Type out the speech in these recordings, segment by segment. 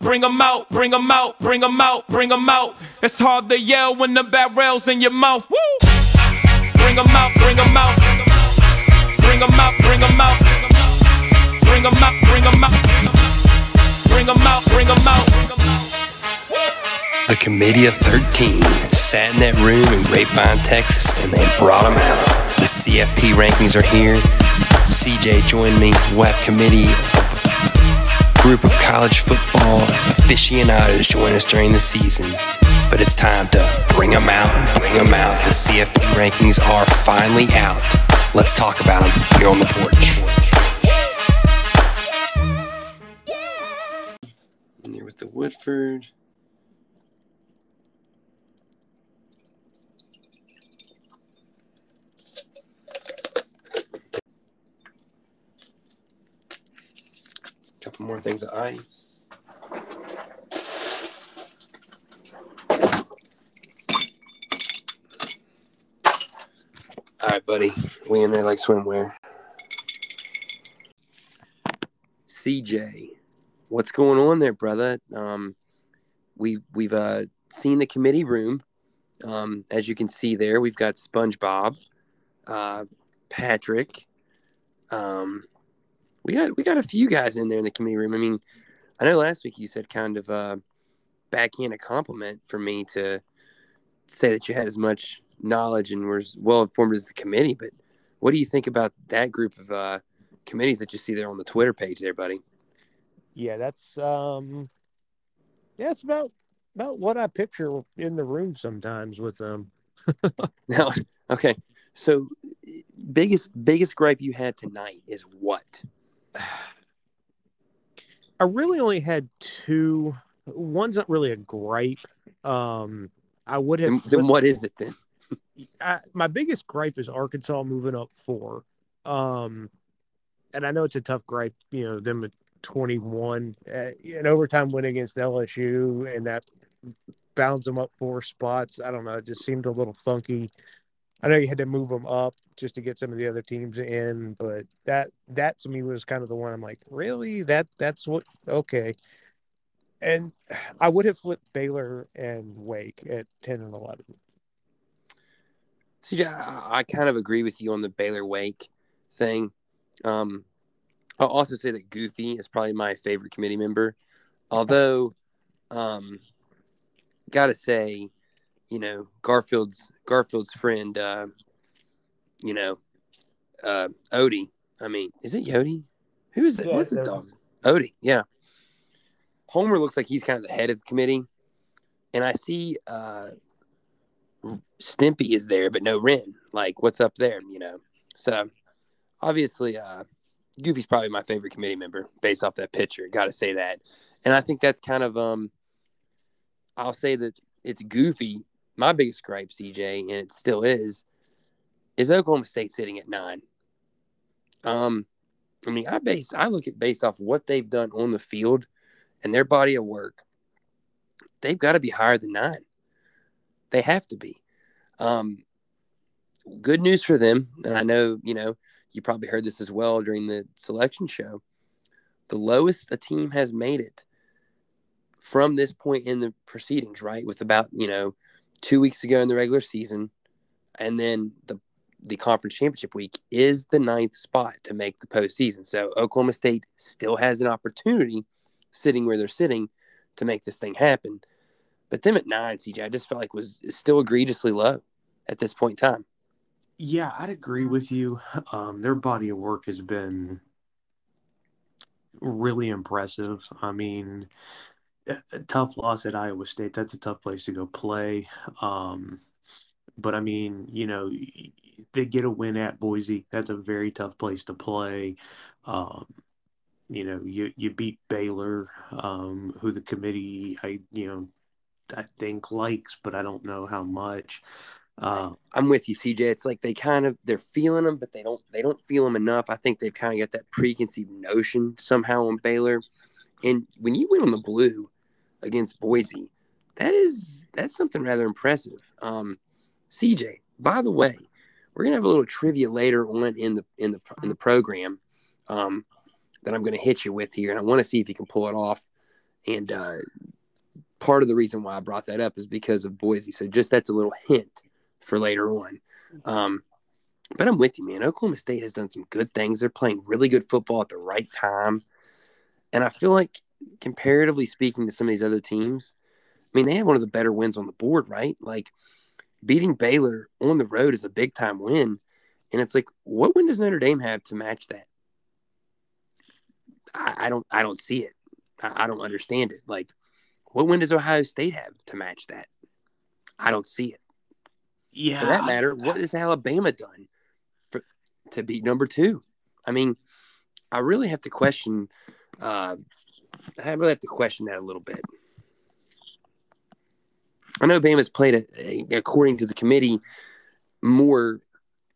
Bring 'em out, bring 'em out, bring 'em out, bring 'em out. It's hard to yell when the barrel's in your mouth. Woo! Bring 'em out, bring 'em out. Bring 'em out, bring 'em out. Bring 'em out, bring 'em out. Bring 'em out, bring 'em out. The Committee of 13 sat in that room in Grapevine, Texas, and they brought them out. The CFP rankings are here. CJ joined me. We'll committee group of college football aficionados join us during the season. But it's time to bring them out, bring them out. The CFP rankings are finally out. Let's talk about them here on the porch. In there with the Woodford. Couple more things of ice. All right, buddy. We in there like swimwear. CJ, what's going on there, brother? Um, we we've uh, seen the committee room. Um, as you can see there, we've got SpongeBob, uh, Patrick. Um, we got we got a few guys in there in the committee room. I mean, I know last week you said kind of uh, backhand a compliment for me to say that you had as much knowledge and were as well informed as the committee. But what do you think about that group of uh, committees that you see there on the Twitter page, there, buddy? Yeah, that's um, yeah, it's about about what I picture in the room sometimes with them. Now, okay, so biggest biggest gripe you had tonight is what? I really only had two. One's not really a gripe. Um, I would have. Then, then what is it then? I, my biggest gripe is Arkansas moving up four. Um, and I know it's a tough gripe, you know, them at 21, uh, an overtime win against LSU, and that bounds them up four spots. I don't know. It just seemed a little funky. I know you had to move them up just to get some of the other teams in, but that that to me was kind of the one I'm like, really? That that's what okay. And I would have flipped Baylor and Wake at 10 and 11. See, I, I kind of agree with you on the Baylor Wake thing. Um, I'll also say that Goofy is probably my favorite committee member. Although, um, gotta say, you know, Garfield's Garfield's friend, uh, you know, uh, Odie. I mean, is it Yodi? Who is it? Yeah, What's the dog? Odie. Yeah. Homer looks like he's kind of the head of the committee, and I see uh, Stimpy is there, but no Ren. Like, what's up there? You know. So, obviously, uh, Goofy's probably my favorite committee member based off that picture. Got to say that, and I think that's kind of um. I'll say that it's Goofy. My biggest gripe, CJ, and it still is, is Oklahoma State sitting at nine. Um, I mean, I base I look at based off what they've done on the field and their body of work. They've got to be higher than nine. They have to be. Um, good news for them, and I know you know you probably heard this as well during the selection show. The lowest a team has made it from this point in the proceedings, right? With about you know two weeks ago in the regular season, and then the the conference championship week is the ninth spot to make the postseason. So Oklahoma State still has an opportunity, sitting where they're sitting, to make this thing happen. But them at nine, CJ, I just felt like was still egregiously low at this point in time. Yeah, I'd agree with you. Um, their body of work has been really impressive. I mean, a tough loss at Iowa State. That's a tough place to go play. Um, but I mean, you know, they get a win at Boise. That's a very tough place to play. Um, you know, you you beat Baylor, um, who the committee I you know I think likes, but I don't know how much. Uh, I'm with you, CJ. It's like they kind of they're feeling them, but they don't they don't feel them enough. I think they've kind of got that preconceived notion somehow on Baylor. And when you win on the blue against Boise, that is that's something rather impressive. Um, CJ, by the way, we're gonna have a little trivia later on in the in the in the program um, that I'm gonna hit you with here, and I want to see if you can pull it off. And uh, part of the reason why I brought that up is because of Boise. So just that's a little hint for later on. Um, but I'm with you, man. Oklahoma State has done some good things. They're playing really good football at the right time. And I feel like, comparatively speaking to some of these other teams, I mean, they have one of the better wins on the board, right? Like beating Baylor on the road is a big time win. And it's like, what win does Notre Dame have to match that? I, I don't I don't see it. I, I don't understand it. Like, what win does Ohio State have to match that? I don't see it. Yeah. For that matter, what has Alabama done for to beat number two? I mean, I really have to question. Uh, I really have to question that a little bit. I know Bama's played, a, a, according to the committee, more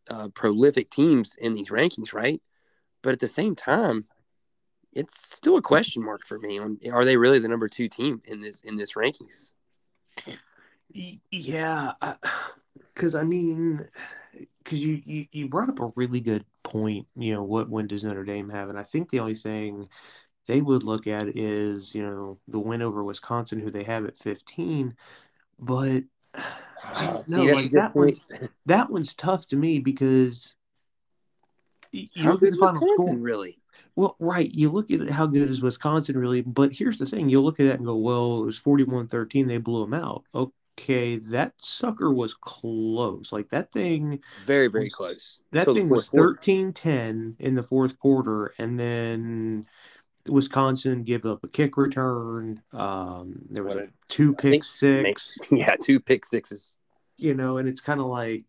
uh, prolific teams in these rankings, right? But at the same time, it's still a question mark for me on are they really the number two team in this in this rankings? Yeah, because I, I, mean, because you, you you brought up a really good point. You know, what when does Notre Dame have? And I think the only thing they would look at is you know the win over Wisconsin, who they have at fifteen. But uh, see, that's like, that point. One's, that one's tough to me because you how good is Wisconsin score, really? Well, right. You look at how good is Wisconsin really, but here's the thing: you look at that and go, "Well, it was 41-13. They blew them out." Okay, that sucker was close. Like that thing, very very was, close. That thing was 13-10 in the fourth quarter, and then Wisconsin give up a kick return. Um, there was a, two pick six. yeah, two pick sixes. You know, and it's kind of like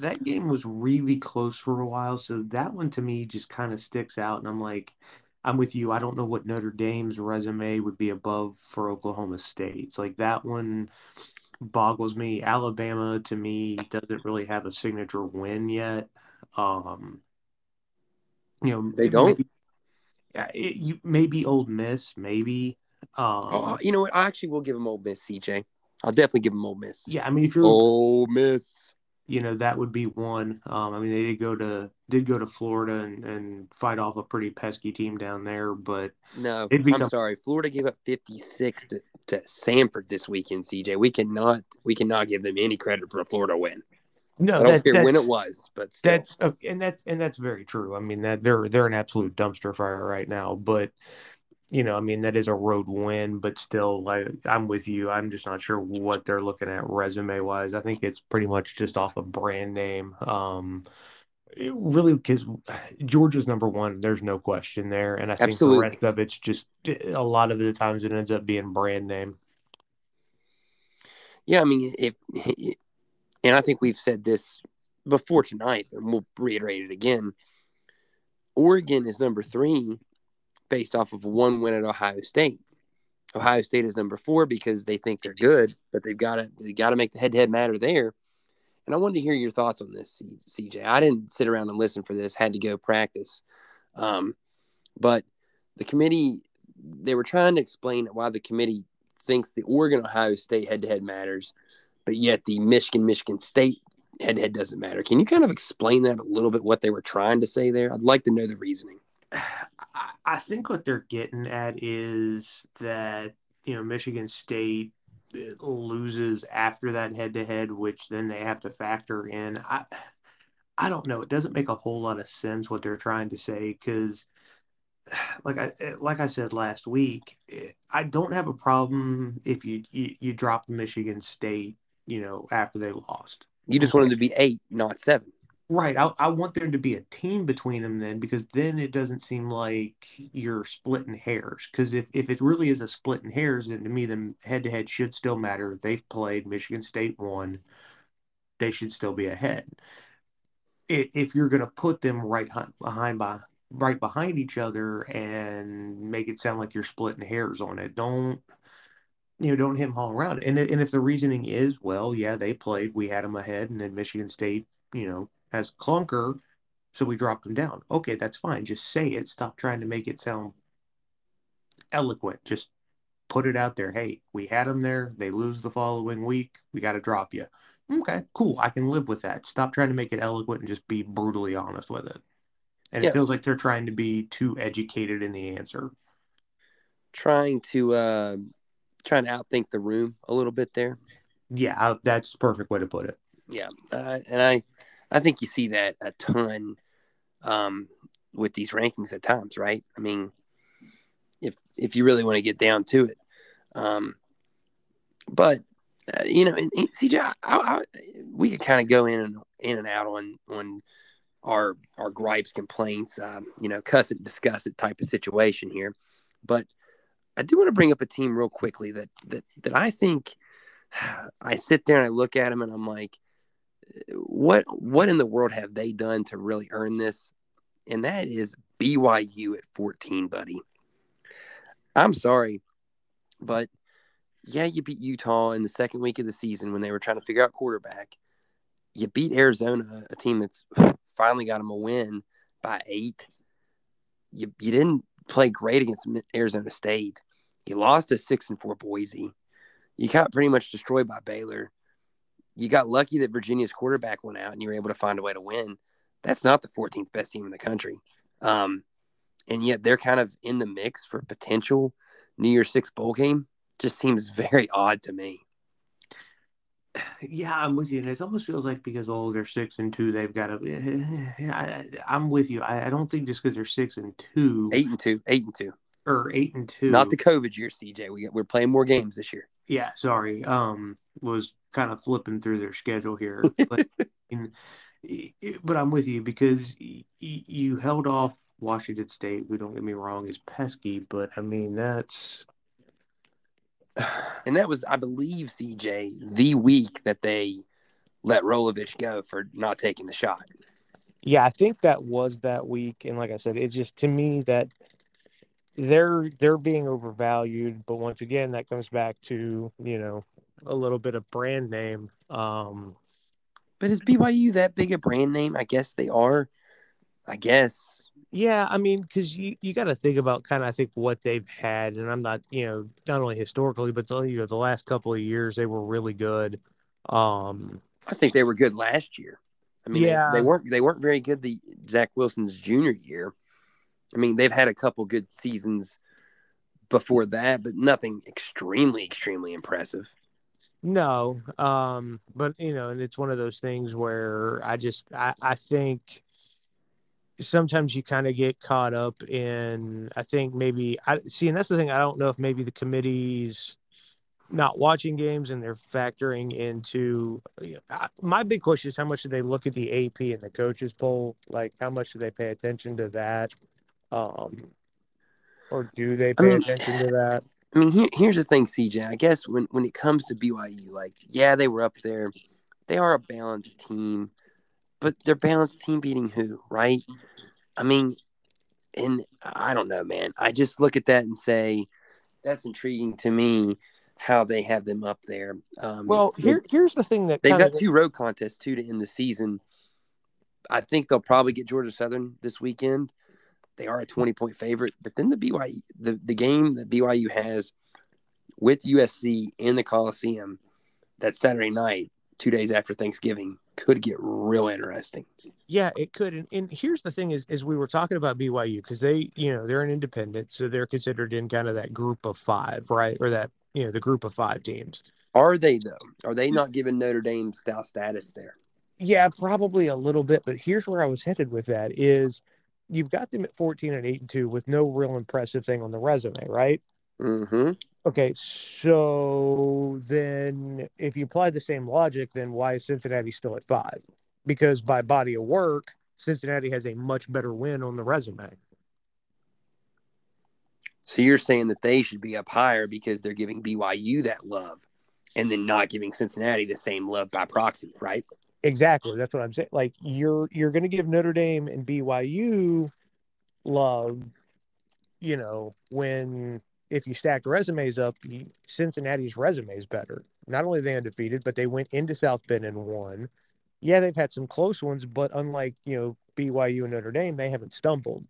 that game was really close for a while. So that one to me just kind of sticks out. And I'm like, I'm with you. I don't know what Notre Dame's resume would be above for Oklahoma State. It's like that one boggles me. Alabama to me doesn't really have a signature win yet. Um, you know, they don't. Maybe, it, you maybe Ole Miss, maybe. Um, oh, you know what? I actually will give them Ole Miss, CJ. I'll definitely give them Ole Miss. Yeah, I mean, if you're Ole Miss, you know that would be one. Um, I mean, they did go to did go to Florida and, and fight off a pretty pesky team down there, but no, become... I'm sorry. Florida gave up 56 to, to Samford this weekend. CJ, we cannot we cannot give them any credit for a Florida win. No, I don't that, care when it was, but still. that's okay, and that's and that's very true. I mean that they're they're an absolute dumpster fire right now, but you know, I mean that is a road win, but still, like I'm with you. I'm just not sure what they're looking at resume wise. I think it's pretty much just off a of brand name. Um, really, because Georgia's number one. There's no question there, and I think Absolutely. the rest of it's just a lot of the times it ends up being brand name. Yeah, I mean, if and I think we've said this before tonight, and we'll reiterate it again. Oregon is number three based off of one win at Ohio State. Ohio State is number four because they think they're good, but they've got to they got to make the head to head matter there. And I wanted to hear your thoughts on this, CJ. I didn't sit around and listen for this; had to go practice. Um, but the committee they were trying to explain why the committee thinks the Oregon Ohio State head to head matters but yet the Michigan Michigan State head to head doesn't matter. Can you kind of explain that a little bit? What they were trying to say there? I'd like to know the reasoning. I think what they're getting at is that you know Michigan State loses after that head to head, which then they have to factor in. I I don't know. It doesn't make a whole lot of sense what they're trying to say because like I like I said last week, I don't have a problem if you you, you drop Michigan State you know, after they lost. You just want them to be eight, not seven. Right. I, I want there to be a team between them then because then it doesn't seem like you're splitting hairs. Because if, if it really is a splitting hairs, then to me, then head to head should still matter. They've played, Michigan State won, they should still be ahead. If you're going to put them right behind by right behind each other and make it sound like you're splitting hairs on it, don't you know, don't hit him all around. And and if the reasoning is, well, yeah, they played, we had them ahead, and then Michigan State, you know, has clunker, so we dropped them down. Okay, that's fine. Just say it. Stop trying to make it sound eloquent. Just put it out there. Hey, we had them there. They lose the following week. We got to drop you. Okay, cool. I can live with that. Stop trying to make it eloquent and just be brutally honest with it. And yeah. it feels like they're trying to be too educated in the answer. trying to uh, trying to outthink the room a little bit there. Yeah, that's the perfect way to put it. Yeah, uh, and I I think you see that a ton um, with these rankings at times, right? I mean, if if you really want to get down to it, um, but uh, you know, and, and CJ, I, I, we could kind of go in and in and out on on our our gripes, complaints, um, you know, cuss it, discuss it type of situation here. But I do want to bring up a team real quickly that that that I think I sit there and I look at them and I'm like, what what in the world have they done to really earn this? And that is BYU at 14, buddy. I'm sorry, but yeah, you beat Utah in the second week of the season when they were trying to figure out quarterback. You beat Arizona, a team that's finally got them a win by eight. You you didn't play great against Arizona State. You lost to six and four Boise. You got pretty much destroyed by Baylor. You got lucky that Virginia's quarterback went out and you were able to find a way to win. That's not the 14th best team in the country. Um, and yet they're kind of in the mix for potential New Year's Six bowl game. Just seems very odd to me. Yeah, I'm with you, and it almost feels like because oh they're six and two, they've got to. I, am with you. I, I, don't think just because they're six and two, eight and two, eight and two, or eight and two, not the COVID year, CJ. We we're playing more games this year. Yeah, sorry. Um, was kind of flipping through their schedule here, but, but I'm with you because you held off Washington State. We don't get me wrong, is pesky, but I mean that's and that was, I believe, CJ, the week that they let Rolovich go for not taking the shot. Yeah, I think that was that week, and like I said, it's just to me that they're they're being overvalued. But once again, that comes back to you know a little bit of brand name. Um, but is BYU that big a brand name? I guess they are. I guess yeah, I mean, because you, you got to think about kind of I think what they've had, and I'm not you know not only historically but the you know the last couple of years they were really good. Um, I think they were good last year. I mean, yeah, they, they weren't they weren't very good the Zach Wilson's junior year. I mean, they've had a couple good seasons before that, but nothing extremely extremely impressive. No, um, but you know, and it's one of those things where I just I, I think sometimes you kind of get caught up in i think maybe i see and that's the thing i don't know if maybe the committee's not watching games and they're factoring into you know, my big question is how much do they look at the ap and the coaches poll like how much do they pay attention to that um or do they pay I mean, attention to that i mean here, here's the thing cj i guess when when it comes to byu like yeah they were up there they are a balanced team but they're balanced team beating who, right? I mean, and I don't know, man. I just look at that and say that's intriguing to me how they have them up there. Um, well, here, here's the thing that they've got two road contests too to end the season. I think they'll probably get Georgia Southern this weekend. They are a 20 point favorite, but then the BYU, the, the game that BYU has with USC in the Coliseum that Saturday night, two days after Thanksgiving, could get real interesting. Yeah, it could. And, and here's the thing: is is we were talking about BYU because they, you know, they're an independent, so they're considered in kind of that group of five, right? Or that you know the group of five teams. Are they though? Are they not given Notre Dame style status there? Yeah, probably a little bit. But here's where I was headed with that: is you've got them at 14 and 8 and 2 with no real impressive thing on the resume, right? Mm-hmm. Okay, so then if you apply the same logic, then why is Cincinnati still at five? Because by body of work, Cincinnati has a much better win on the resume. So you're saying that they should be up higher because they're giving BYU that love and then not giving Cincinnati the same love by proxy, right? Exactly. That's what I'm saying. Like you're you're going to give Notre Dame and BYU love, you know, when if you stacked resumes up, Cincinnati's resume is better. Not only they undefeated, but they went into South Bend and won. Yeah, they've had some close ones, but unlike you know BYU and Notre Dame, they haven't stumbled.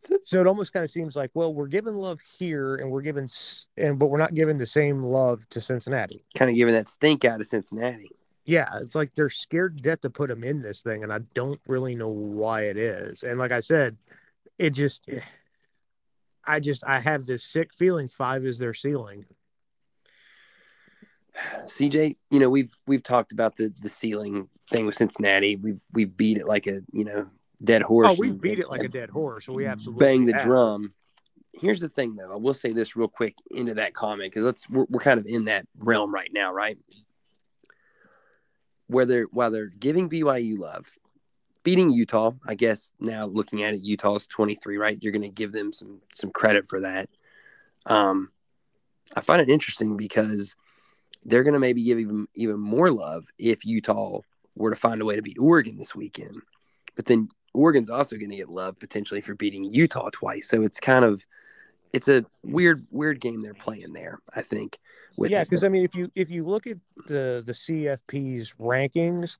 So it almost kind of seems like, well, we're giving love here, and we're giving, and but we're not giving the same love to Cincinnati. Kind of giving that stink out of Cincinnati. Yeah, it's like they're scared to death to put them in this thing, and I don't really know why it is. And like I said, it just I just I have this sick feeling five is their ceiling. CJ, you know we've we've talked about the the ceiling thing with Cincinnati. We've we beat it like a you know dead horse. Oh, we beat it like a dead horse. So we absolutely bang the have. drum. Here's the thing, though. I will say this real quick into that comment because let's we're, we're kind of in that realm right now, right? Where they're while they're giving BYU love, beating Utah. I guess now looking at it, Utah's 23, right? You're going to give them some some credit for that. Um, I find it interesting because they're going to maybe give even even more love if Utah were to find a way to beat Oregon this weekend. But then Oregon's also going to get love potentially for beating Utah twice. So it's kind of it's a weird weird game they're playing there. I think. With yeah, because I mean, if you if you look at the the CFP's rankings,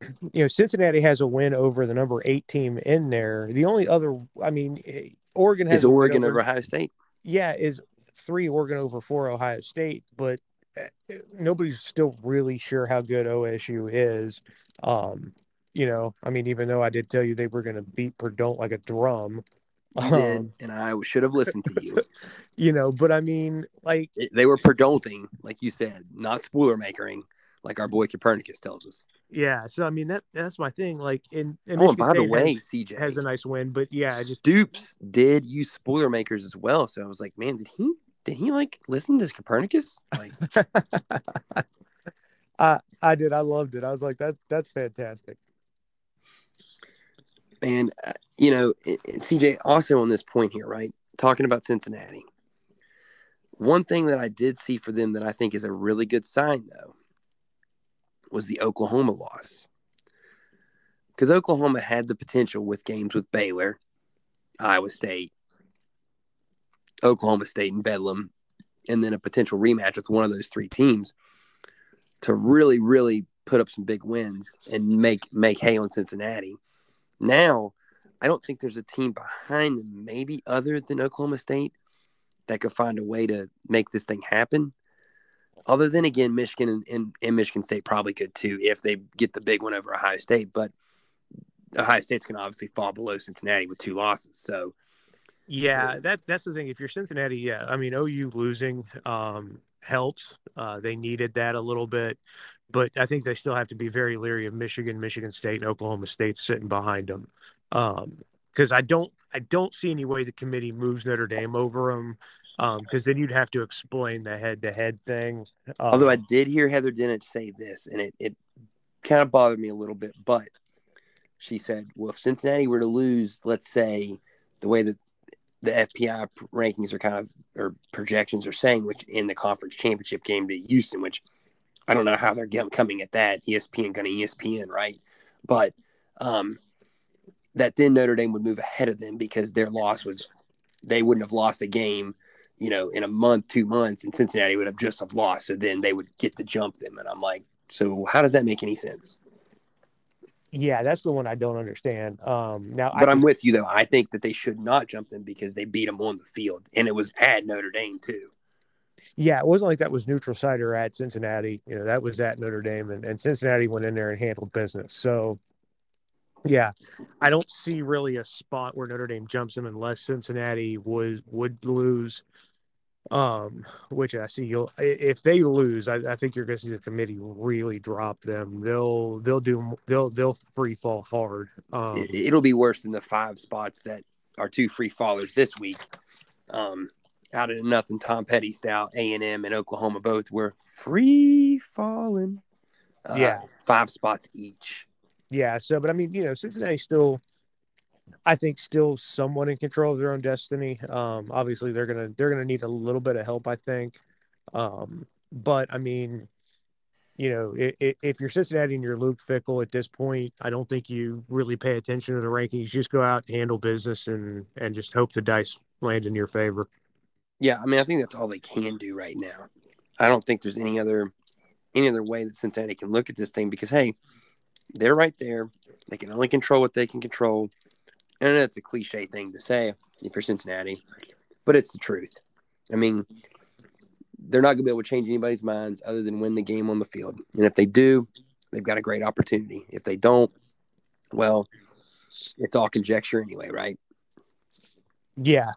you know Cincinnati has a win over the number eight team in there. The only other, I mean, eh, Oregon has is Oregon over Ohio State. yeah, is three Oregon over four Ohio State, but uh, nobody's still really sure how good OSU is. Um, you know, I mean, even though I did tell you they were going to beat Perdon't like a drum, You did, um, and I should have listened to you. you know, but I mean, like, It- they were perdonting, like you said, not spoiler makering, like our boy Copernicus tells us. yeah. So I mean, that that's my thing. Like, in, in Oh, and by the way, has, CJ has a nice win, but yeah, I just Stoops did use spoiler makers as well. So I was like, man, did he did he like listen to Copernicus? Like, I I did. I loved it. I was like, that that's fantastic. And uh, you know, CJ also on this point here, right? Talking about Cincinnati. One thing that I did see for them that I think is a really good sign, though, was the Oklahoma loss. Because Oklahoma had the potential with games with Baylor, Iowa State, Oklahoma State, and Bedlam, and then a potential rematch with one of those three teams to really, really put up some big wins and make make hay on Cincinnati. Now, I don't think there's a team behind them, maybe other than Oklahoma State, that could find a way to make this thing happen. Other than again, Michigan and, and, and Michigan State probably could too if they get the big one over Ohio State. But Ohio State's going to obviously fall below Cincinnati with two losses. So Yeah, that that's the thing. If you're Cincinnati, yeah, I mean OU losing um, helps. Uh, they needed that a little bit, but I think they still have to be very leery of Michigan, Michigan State, and Oklahoma State sitting behind them. Because I don't, I don't see any way the committee moves Notre Dame over them. Um, because then you'd have to explain the head-to-head thing. Um, Although I did hear Heather Dinich say this, and it, it kind of bothered me a little bit, but she said, well, if Cincinnati were to lose, let's say, the way that the FPI rankings are kind of, or projections are saying, which in the conference championship game to Houston, which I don't know how they're coming at that. ESPN going to ESPN, right? But um, that then Notre Dame would move ahead of them because their loss was, they wouldn't have lost a game you know, in a month, two months, and Cincinnati would have just have lost. So then they would get to jump them. And I'm like, so how does that make any sense? yeah, that's the one I don't understand. Um, now, But I I'm with you though. I think that they should not jump them because they beat them on the field, and it was at Notre Dame too. Yeah, it wasn't like that was neutral site or at Cincinnati. You know, that was at Notre Dame, and, and Cincinnati went in there and handled business. So, yeah, I don't see really a spot where Notre Dame jumps them unless Cincinnati would would lose. Um, which I see you'll if they lose, I, I think you're going to see the committee really drop them. They'll they'll do they'll they'll free fall hard. Um, It, it'll be worse than the five spots that are two free fallers this week. Um, out of nothing, Tom Petty style, A and M and Oklahoma both were free falling. Uh, Yeah. five spots each. Yeah. So, but I mean, you know, Cincinnati still, I think, still somewhat in control of their own destiny. Um, obviously, they're gonna they're gonna need a little bit of help, I think. Um, but I mean, you know, if, if you're Cincinnati and you're Luke Fickell at this point, I don't think you really pay attention to the rankings. Just go out, and handle business, and and just hope the dice land in your favor. Yeah, I mean, I think that's all they can do right now. I don't think there's any other any other way that Cincinnati can look at this thing because hey, they're right there. They can only control what they can control. And that's a cliche thing to say you're Cincinnati, but it's the truth. I mean, they're not going to be able to change anybody's minds other than win the game on the field. And if they do, they've got a great opportunity. If they don't, well, it's all conjecture anyway, right? Yeah,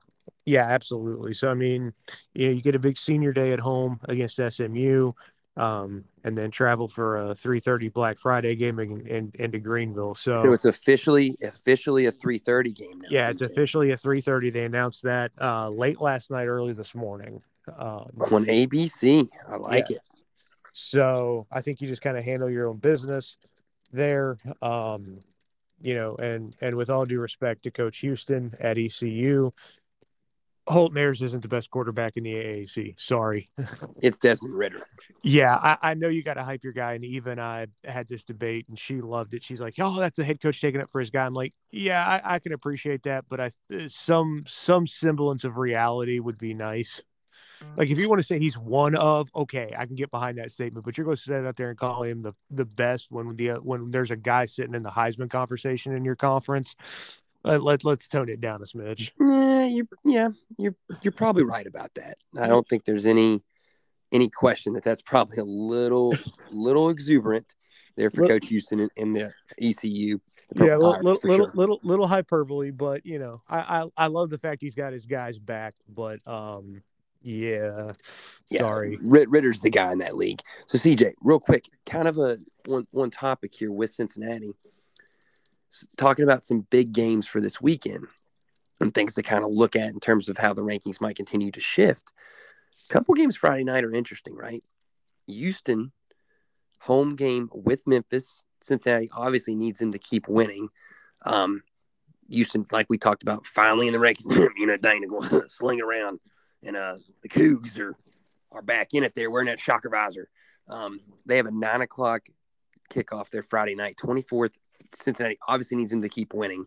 Yeah, absolutely. So I mean, you know, you get a big senior day at home against SMU, um, and then travel for a 3:30 Black Friday game in, in, into Greenville. So, So it's officially officially a three thirty game now. yeah, it's officially a 3:30. They announced that uh, late last night, early this morning. Um, on ABC. I like Yeah. it. So I think you just kind of handle your own business there. Um, you know, and and with all due respect to Coach Houston at ECU, Holton Ahlers isn't the best quarterback in the AAC. Sorry. It's Desmond Ridder. Yeah, I, I know you got to hype your guy, and Eva and I had this debate, and she loved it. She's like, "Oh, that's the head coach taking up for his guy." I'm like, "Yeah, I, I can appreciate that, but I uh, some some semblance of reality would be nice." Like if you want to say he's one of, okay, I can get behind that statement. But you're going to sit out there and call him the the best when the when there's a guy sitting in the Heisman conversation in your conference. Let, let let's tone it down a smidge. Yeah, you're yeah, you're you're probably right about that. I don't think there's any any question that that's probably a little little exuberant there for Look- Coach Houston in, in the ECU. the Yeah, little little little, sure. little little hyperbole, but you know, I, I I love the fact he's got his guys back. But um, yeah, Yeah, sorry. Rit- Ridder's the guy in that league. So CJ, real quick, kind of a one one topic here with Cincinnati. Talking about some big games for this weekend and things to kind of look at in terms of how the rankings might continue to shift. A couple games Friday night are interesting, right? Houston, home game with Memphis. Cincinnati obviously needs them to keep winning. Um, Houston, like we talked about, finally in the rankings, you know, Dana going sling around, and uh, the Cougs are are back in it there wearing that shocker visor. Um, they have a nine o'clock kickoff there Friday night, 24th. Cincinnati obviously needs them to keep winning.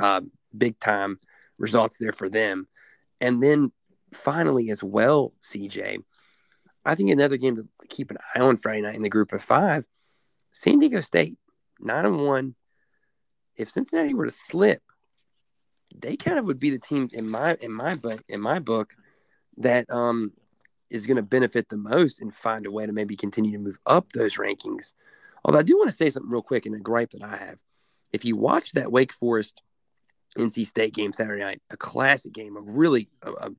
Uh, big time results there for them. And then finally, as well, CJ, I think another game to keep an eye on Friday night in the group of five, San Diego State, nine and one. If Cincinnati were to slip, they kind of would be the team in my in my book in my book that um is going to benefit the most and find a way to maybe continue to move up those rankings. Although I do want to say something real quick and a gripe that I have. If you watch that Wake Forest NC State game Saturday night, a classic game, a really a, a,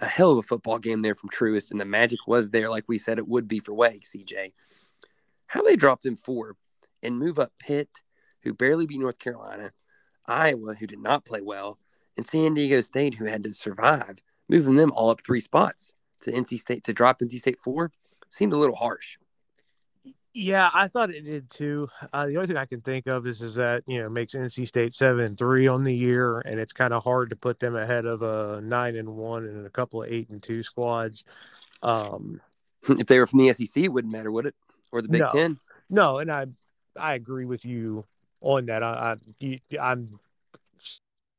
a hell of a football game there from Truist, and the magic was there like we said it would be for Wake, CJ. How they drop them four and move up Pitt, who barely beat North Carolina, Iowa, who did not play well, and San Diego State, who had to survive, moving them all up three spots to NC State to drop NC State four seemed a little harsh. Yeah, I thought it did too. Uh, the only thing I can think of is is that you know makes NC State seven and three on the year, and it's kind of hard to put them ahead of a nine and one and a couple of eight and two squads. Um, if they were from the SEC, it wouldn't matter, would it? Or the Big No. Ten? no, and I I agree with you on that. I, I I'm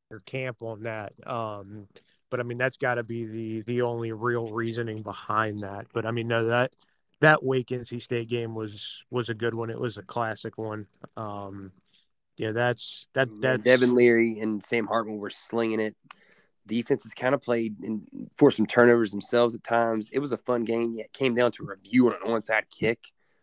your camp on that. Um, but I mean that's got to be the the only real reasoning behind that. But I mean no that that Wake NC State game was was a good one. It was a classic one. Um, yeah, that's that Man, that's Devin Leary and Sam Hartman were slinging it. Defenses kind of played and forced some turnovers themselves at times. It was a fun game. Yeah, it came down to a review on an onside kick.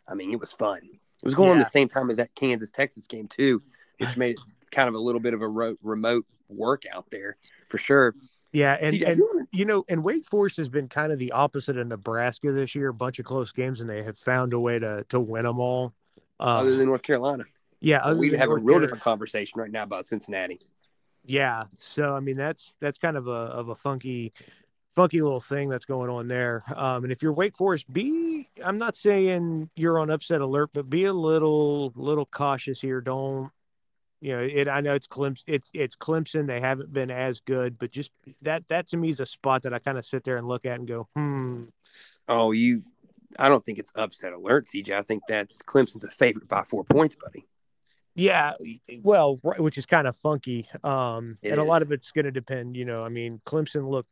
I mean, it was fun. It was going on the same time as that Kansas Texas game too, which made it kind of a little bit of a ro- remote workout there for sure. Yeah, and, and you know, and Wake Forest has been kind of the opposite of Nebraska this year. A bunch of close games, and they have found a way to to win them all. Uh, other than North Carolina, yeah, than have a real Carolina. different conversation right now about Cincinnati. Yeah, so I mean that's that's kind of a of a funky funky little thing that's going on there. Um, and if you're Wake Forest, be I'm not saying you're on upset alert, but be a little little cautious here. Don't you know it? I know it's Clemson. It's it's Clemson. They haven't been as good, but just that that to me is a spot that I kind of sit there and look at and go, hmm. Oh, you. I don't think it's upset alert, CJ. I think that's Clemson's a favorite by four points, buddy. Yeah, well, right, which is kind of funky. Um, It and a lot of it's going to depend. You know, I mean, Clemson looked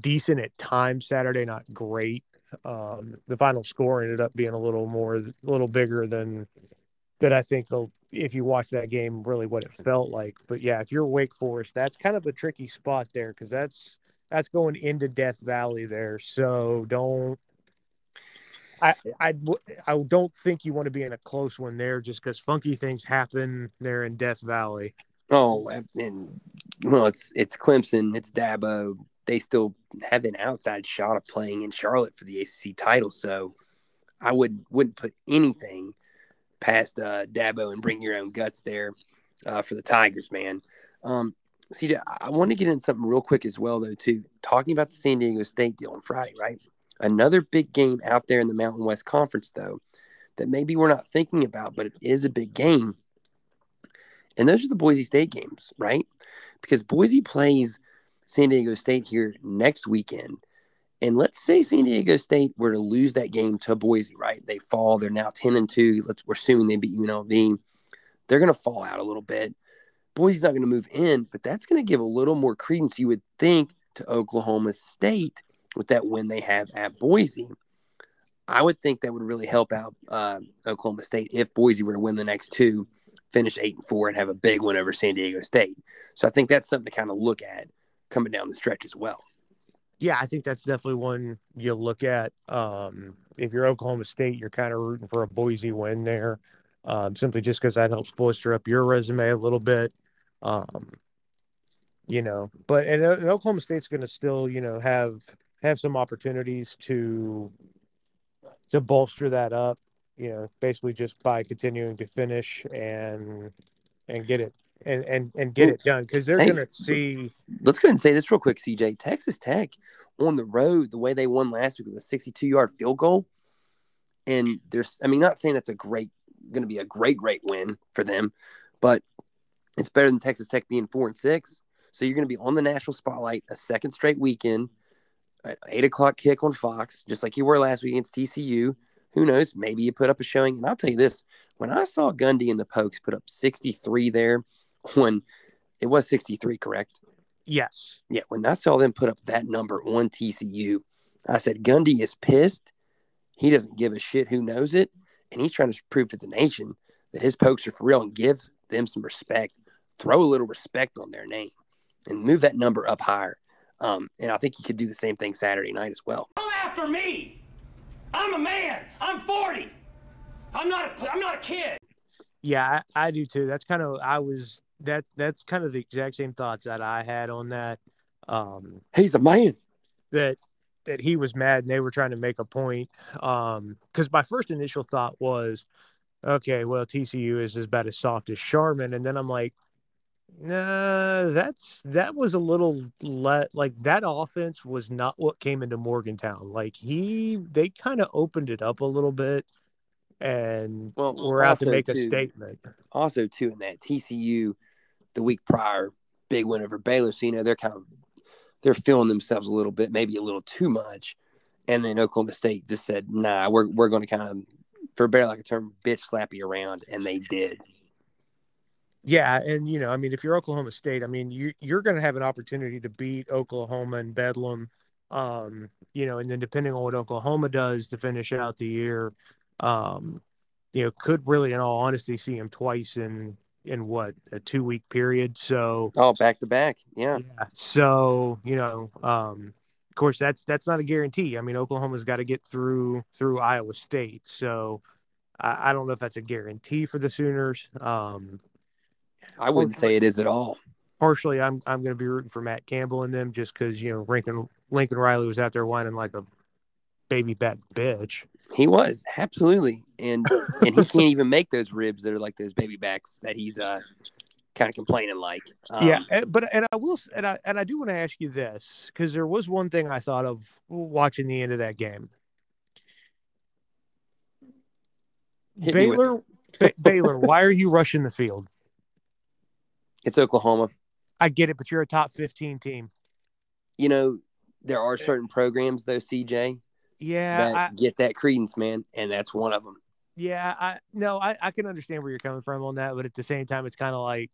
decent at times Saturday, not great. Um, the final score ended up being a little more, a little bigger than that. I think uh, if you watch that game, really what it felt like. But yeah, if you're Wake Forest, that's kind of a tricky spot there because that's that's going into Death Valley there. So don't. I, I I don't think you want to be in a close one there just because funky things happen there in Death Valley. Oh, and well, it's it's Clemson, it's Dabo. They still have an outside shot of playing in Charlotte for the ACC title, so I would wouldn't put anything past uh, Dabo and bring your own guts there uh, for the Tigers, man. Um, CJ, I want to get into something real quick as well, though, too. Talking about the San Diego State deal on Friday, right? Another big game out there in the Mountain West Conference, though, that maybe we're not thinking about, but it is a big game. And those are the Boise State games, right? Because Boise plays San Diego State here next weekend. And let's say San Diego State were to lose that game to Boise, right? They fall. They're now 10 and 2. Let's, we're assuming they beat UNLV. They're going to fall out a little bit. Boise's not going to move in, but that's going to give a little more credence, you would think, to Oklahoma State with that win they have at Boise. I would think that would really help out uh, Oklahoma State if Boise were to win the next two, finish eight and four, and have a big win over San Diego State. So I think that's something to kind of look at coming down the stretch as well. Yeah, I think that's definitely one you look at. Um, if you're Oklahoma State, you're kind of rooting for a Boise win there, um, simply just because that helps bolster up your resume a little bit. Um, you know, but and, and Oklahoma State's going to still, you know, have have some opportunities to to bolster that up. You know, basically just by continuing to finish and and get it and and and get it done because they're Hey, going to see. Let's go ahead and say this real quick, CJ. Texas Tech on the road, the way they won last week with a 62 yard field goal. And there's, I mean, not saying that's a great, going to be a great, great win for them, but it's better than Texas Tech being four and six. So you're going to be on the national spotlight a second straight weekend, at eight o'clock kick on Fox, just like you were last week against TCU. Who knows? Maybe you put up a showing. And I'll tell you this when I saw Gundy and the Pokes put up 63 there, when it was 63, correct? Yes, Yeah, when I saw them put up that number on TCU, I said Gundy is pissed. He doesn't give a shit who knows it, and he's trying to prove to the nation that his pokes are for real and give them some respect. Throw a little respect on their name and move that number up higher. Um, and I think he could do the same thing Saturday night as well. Come after me. I'm a man. I'm 40. I'm not a, I'm not a kid. yeah, I, I do too. That's kind of I was that that's kind of the exact same thoughts that I had on that. Um, He's a man. that that he was mad and they were trying to make a point. Um, because my first initial thought was, okay, well TCU is about as soft as Charmin, and then I'm like, nah, that's that was a little let like that offense was not what came into Morgantown. Like he they kind of opened it up a little bit and Well, we're out to make a statement. Also, too, in that TCU, the week prior, big win over Baylor. So you know they're kind of they're feeling themselves a little bit, maybe a little too much. And then Oklahoma State just said, "Nah, we're we're going to kind of, for better like a term, bitch slap you around," and they did. Yeah, and you know, I mean, if you're Oklahoma State, I mean, you you're going to have an opportunity to beat Oklahoma and Bedlam, um, you know, and then depending on what Oklahoma does to finish out the year, um, you know, could really, in all honesty, see him twice in in what a two week period. So Oh, back to back, yeah. yeah, so you know, um, of course, that's that's not a guarantee. I mean, Oklahoma's got to get through through Iowa State, so I, I don't know if that's a guarantee for the Sooners. Um, I wouldn't say it is at all. partially I'm I'm going to be rooting for Matt Campbell and them just because you know Lincoln Lincoln Riley was out there whining like a baby back bitch. He was absolutely, and and he can't even make those ribs that are like those baby backs that he's uh kind of complaining like. Um, yeah, and- but and I will and I and I do want to ask you this because there was one thing I thought of watching the end of that game. Baylor, ba- Baylor, why are you rushing the field? it's Oklahoma. I get it, but you're a top 15 team. You know, there are certain programs though, CJ, Yeah, that I, get that credence, man, and that's one of them. Yeah, I no, I, I can understand where you're coming from on that, but at the same time, it's kind of like,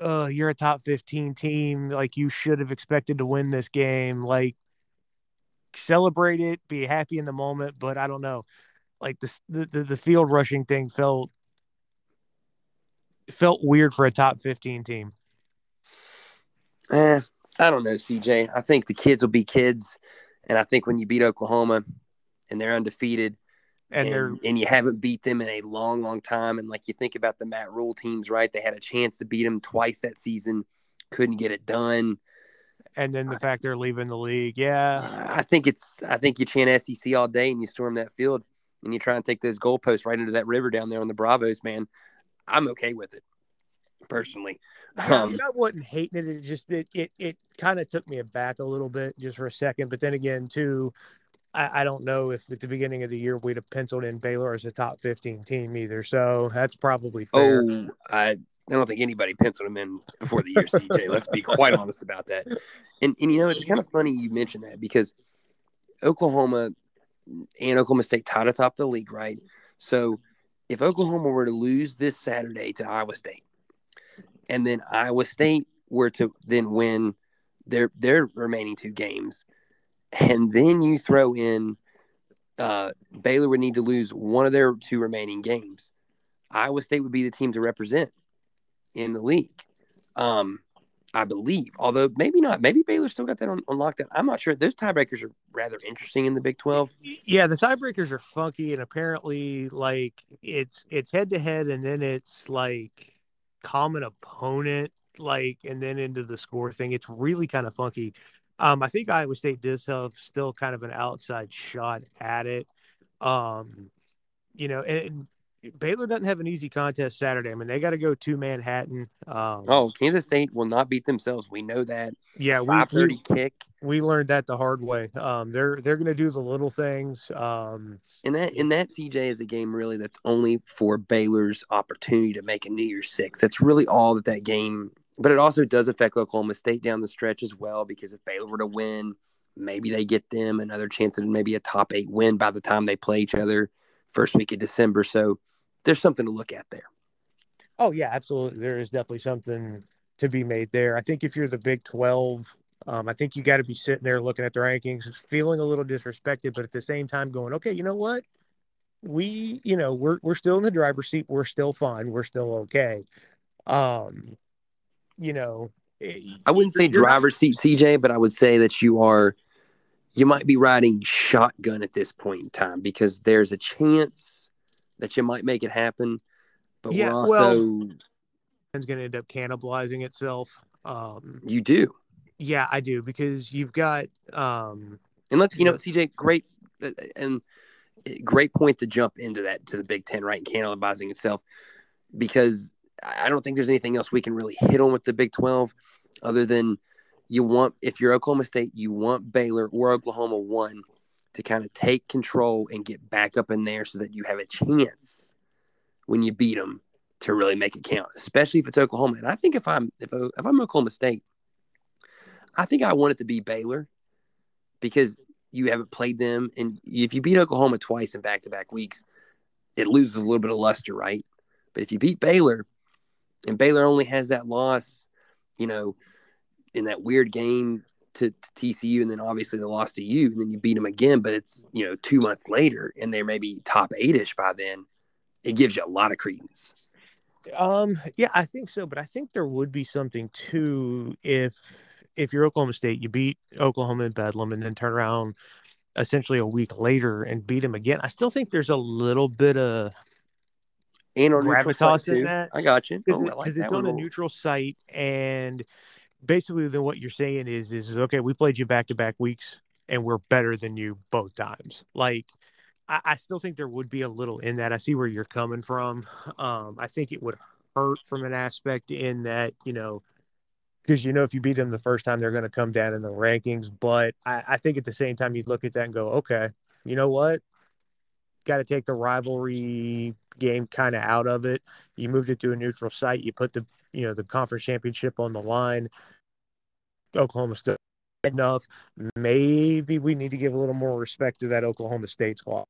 uh, you're a top 15 team. Like you should have expected to win this game. Like celebrate it, be happy in the moment. But I don't know, like the the the, field rushing thing felt felt weird for a top 15 team. Eh, I don't know, CJ. I think the kids will be kids, and I think when you beat Oklahoma and they're undefeated, and, they're and, and you haven't beat them in a long, long time. And like you think about the Matt Rhule teams, right? They had a chance to beat them twice that season, couldn't get it done. and then the fact they're leaving the league. Yeah, I think it's I think you chant SEC all day and you storm that field and you try and take those goalposts right into that river down there on the Brazos, man. I'm okay with it personally. Um, I wasn't hating it. It just it it, it kind of took me aback a little bit just for a second. But then again, too, I, I don't know if at the beginning of the year we'd have penciled in Baylor as a top fifteen team either. So that's probably fair. oh, I I don't think anybody penciled him in before the year, CJ. Let's be quite honest about that. And and you know it's kind of funny you mentioned that because Oklahoma and Oklahoma State tied atop the league, right? So if Oklahoma were to lose this Saturday to Iowa State, and then Iowa State were to then win their their remaining two games, and then you throw in uh, Baylor would need to lose one of their two remaining games. Iowa State would be the team to represent in the league. Um, I believe, although maybe not. Maybe Baylor still got that on, on lockdown. I'm not sure. Those tiebreakers are rather interesting in the Big 12. Yeah, the tiebreakers are funky, and apparently, like it's it's head to head, and then it's like common opponent, like, and then into the score thing. It's really kind of funky. Um, I think Iowa State does have still kind of an outside shot at it. Um, you know, and, Baylor doesn't have an easy contest Saturday. I mean, they got to go to Manhattan. Um, Oh, Kansas State will not beat themselves. We know that. yeah, we, Five we kick, we learned that the hard way. Um, they're they're going to do the little things. Um, and that and that CJ is a game really that's only for Baylor's opportunity to make a New Year's Six. That's really all that that game. But it also does affect Oklahoma State down the stretch as well because if Baylor were to win, maybe they get them another chance at maybe a top eight win by the time they play each other first week of December. So there's something to look at there. Oh yeah, absolutely. There is definitely something to be made there. I think if you're the Big Twelve, um, I think you got to be sitting there looking at the rankings, feeling a little disrespected, but at the same time going, okay, you know what? We, you know, we're we're still in the driver's seat. We're still fine. We're still okay. Um, you know, it- I wouldn't say driver's seat, CJ, but I would say that you are, you might be riding shotgun at this point in time because there's a chance that you might make it happen. But Yeah, we're well- also, It's going to end up cannibalizing itself. Um, you do. yeah, I do because you've got um, And let's, you know, CJ, great, uh, and uh, great point to jump into that to the Big Ten, right? Cannibalizing itself because I I don't think there's anything else we can really hit on with the Big 12 other than you want, if you're Oklahoma State, you want Baylor or Oklahoma one to kind of take control and get back up in there so that you have a chance when you beat them to really make it count, especially if it's Oklahoma. And I think if I'm if, uh, if I'm Oklahoma State, I think I want it to be Baylor because you haven't played them, and if you beat Oklahoma twice in back to back weeks, it loses a little bit of luster, right? But if you beat Baylor, and Baylor only has that loss, you know, in that weird game to, to TCU, and then obviously the loss to you, and then you beat them again, but it's you know two months later, and they're maybe top eight ish by then. It gives you a lot of credence. Um, yeah, I think so, but I think there would be something too if if you're Oklahoma State, you beat Oklahoma and Bedlam, and then turn around essentially a week later and beat them again. I still think there's a little bit of And on Gravitas in that. I got you. because Oh, like it's on a neutral site, and basically then what you're saying is is okay, we played you back to back weeks, and we're better than you both times. Like. I, I still think there would be a little in that. I see where you're coming from. Um, I think it would hurt from an aspect in that, you know, because you know if you beat them the first time they're going to come down in the rankings but I, I think at the same time you'd look at that and go okay you know what got to take the rivalry game kind of out of it you moved it to a neutral site you put the you know the conference championship on the line oklahoma State enough maybe we need to give a little more respect to that oklahoma state squad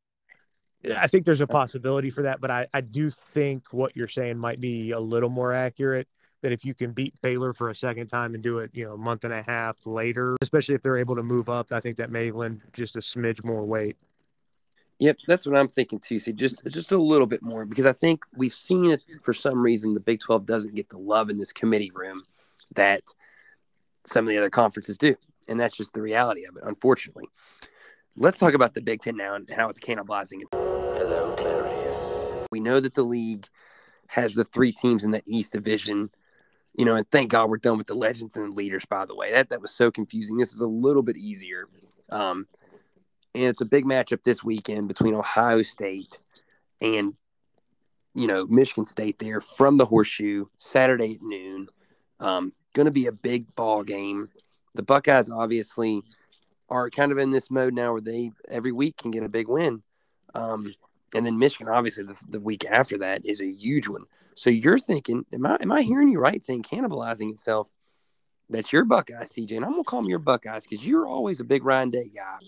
i think there's a possibility for that but i, I do think what you're saying might be a little more accurate that if you can beat Baylor for a second time and do it, you know, a month and a half later, especially if they're able to move up, I think that may lend just a smidge more weight. Yep, that's what I'm thinking too. See, just just a little bit more because I think we've seen it for some reason the Big 12 doesn't get the love in this committee room that some of the other conferences do, and that's just the reality of it, unfortunately. Let's talk about the Big Ten now and how it's cannibalizing. it. We know that the league has the three teams in the East Division. You know, and thank God we're done with the legends and the leaders. By the way, that that was so confusing. This is a little bit easier, um, and it's a big matchup this weekend between Ohio State and you know Michigan State. There from the Horseshoe Saturday at noon. Um, going to be a big ball game. The Buckeyes obviously are kind of in this mode now where they every week can get a big win. Um, and then Michigan, obviously, the, the week after that is a huge one. So you're thinking, am I am I hearing you right saying cannibalizing itself? That's your Buckeyes, CJ, and I'm gonna call them your Buckeyes because you're always a big Ryan Day guy.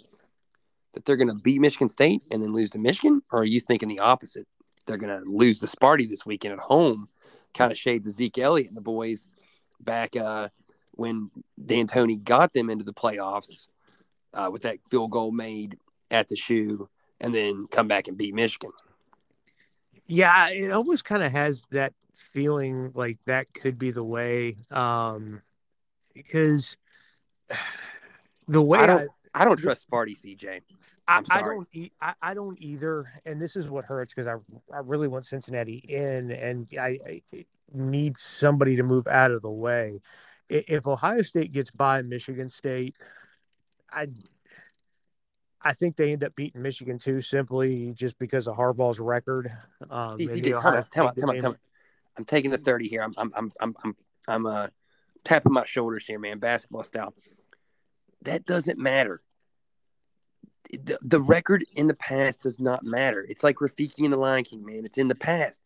That they're gonna beat Michigan State and then lose to Michigan, or are you thinking the opposite? They're gonna lose to Sparty this weekend at home, kind of shades of Zeke Elliott and the boys back uh, when Dantonio got them into the playoffs uh, with that field goal made at the shoe, and then come back and beat Michigan. Yeah, it almost kind of has that feeling like that could be the way, um, because the way I I, don't, I, don't trust Sparty, CJ. I, I don't, e- I, I don't either, and this is what hurts because I, I really want Cincinnati in, and I, I need somebody to move out of the way. If Ohio State gets by Michigan State, I, I think they end up beating Michigan too, simply just because of Harbaugh's record. Um, See, and CJ, the time Ohio out, time out, State time out, game. time out. I'm taking a 30 here. I'm, I'm, I'm, I'm, I'm, I'm uh, tapping my shoulders here, man, basketball style. That doesn't matter. The, the record in the past does not matter. It's like Rafiki and the Lion King, man. It's in the past.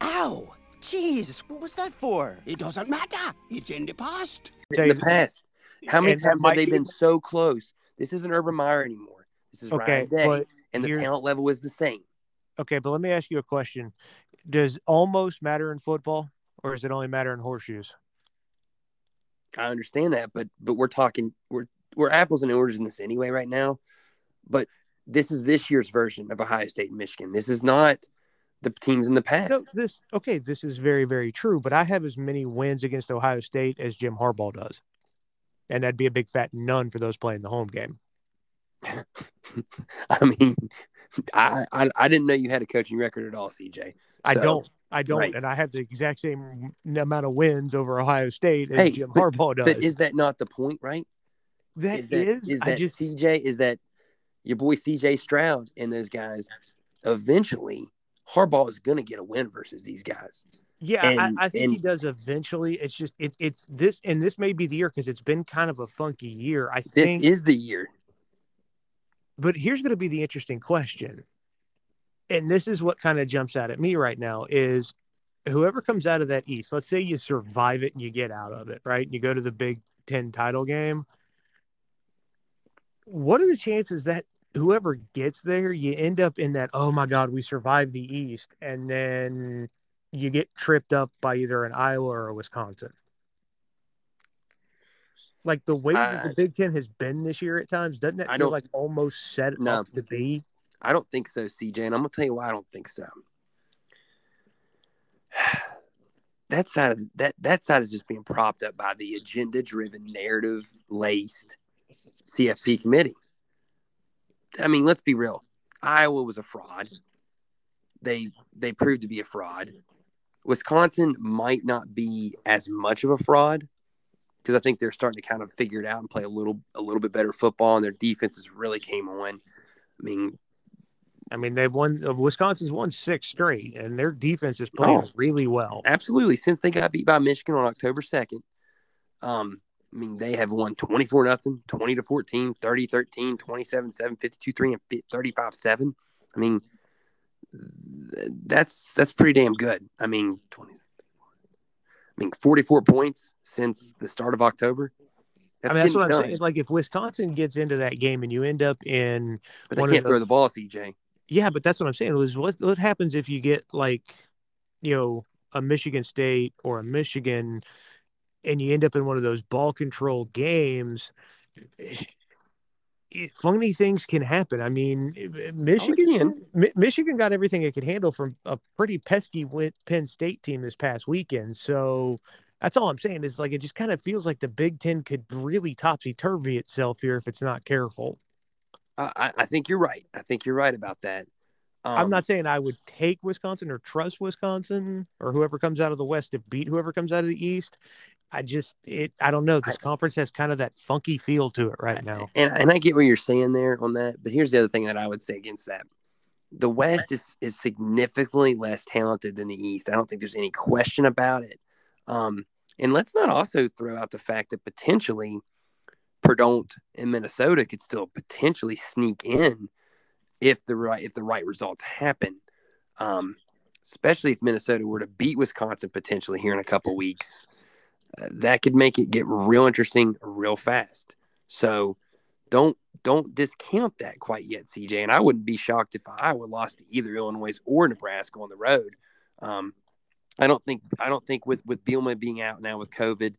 Ow! Jeez, what was that for? It doesn't matter. It's in the past. Tell in the past. How many and times have they be- been so close? This isn't Urban Meyer anymore. This is Okay, Ryan Day, and the here's- talent level is the same. Okay, but let me ask you a question: Does almost matter in football, or does it only matter in horseshoes? I understand that, but but we're talking we're we're apples and oranges in this anyway right now. But this is this year's version of Ohio State and Michigan. This is not the teams in the past. No, this okay. This is very, very true. But I have as many wins against Ohio State as Jim Harbaugh does, and that'd be a big fat none for those playing the home game. I mean, I, I I didn't know you had a coaching record at all, CJ. I don't. I don't, right. and I have the exact same amount of wins over Ohio State as Hey, Jim but- Harbaugh does. But is that not the point, right? that is that is, is I that just CJ is that your boy CJ Stroud and those guys eventually Harbaugh is going to get a win versus these guys. Yeah, And- I, I think he does eventually. It's just it, it's this, and this may be the year because it's been kind of a funky year. I This think, this is the year. but here's going to be the interesting question, and this is what kind of jumps out at me right now is whoever comes out of that East. Let's say you survive it and you get out of it, right? You go to the Big Ten title game. What are the chances that whoever gets there, you end up in that? Oh my God, we survived the East, and then you get tripped up by either an Iowa or a Wisconsin. Like the way that Uh, the Big Ten has been this year at times, doesn't that I feel like almost set No. up to be? I don't think so, CJ, and I'm gonna tell you why I don't think so. That side of that that side is just being propped up by the agenda-driven, narrative-laced CFP committee. I mean, let's be real. Iowa was a fraud. They they proved to be a fraud. Wisconsin might not be as much of a fraud because I think they're starting to kind of figure it out and play a little a little bit better football, and their defenses really came on. I mean, I mean, they've won. Uh, Wisconsin's won six straight, and their defense is playing Oh. really well. absolutely. Since they got beat by Michigan on October 2nd, um, I mean, they have won 24 nothing, 20 to 14, 30 13, 27 7, 52 3, and 35 7. I mean, that's that's pretty damn good. I mean, 20. I mean, 44 points since the start of October. That's I mean, that's what I'm done. saying. Like, if Wisconsin gets into that game and you end up in, but they can't throw the ball, at CJ. yeah, but that's what I'm saying. Was what what happens if you get like, you know, a Michigan State or a Michigan, and you end up in one of those ball control games? it- funny things can happen. I mean, Oh, Michigan, Mi- Michigan got everything it could handle from a pretty pesky Penn State team this past weekend. So that's all I'm saying is like it just kind of feels like the Big Ten could really topsy turvy itself here if it's not careful. I, I- I think you're right. I think you're right about that. I'm Um, not saying I would take Wisconsin or trust Wisconsin or whoever comes out of the West to beat whoever comes out of the East. I just it I don't know. This I- conference has kind of that funky feel to it right now. And and I get what you're saying there on that, but here's the other thing that I would say against that. The West is is significantly less talented than the East. I don't think there's any question about it. Um, and let's not also throw out the fact that potentially Purdue and Minnesota could still potentially sneak in if the right if the right results happen. Um, especially if Minnesota were to beat Wisconsin potentially here in a couple weeks, that could make it get real interesting real fast. So don't don't discount that quite yet, CJ. And I wouldn't be shocked if Iowa lost to either Illinois or Nebraska on the road. Um, I don't think I don't think with with Bielema being out now with COVID,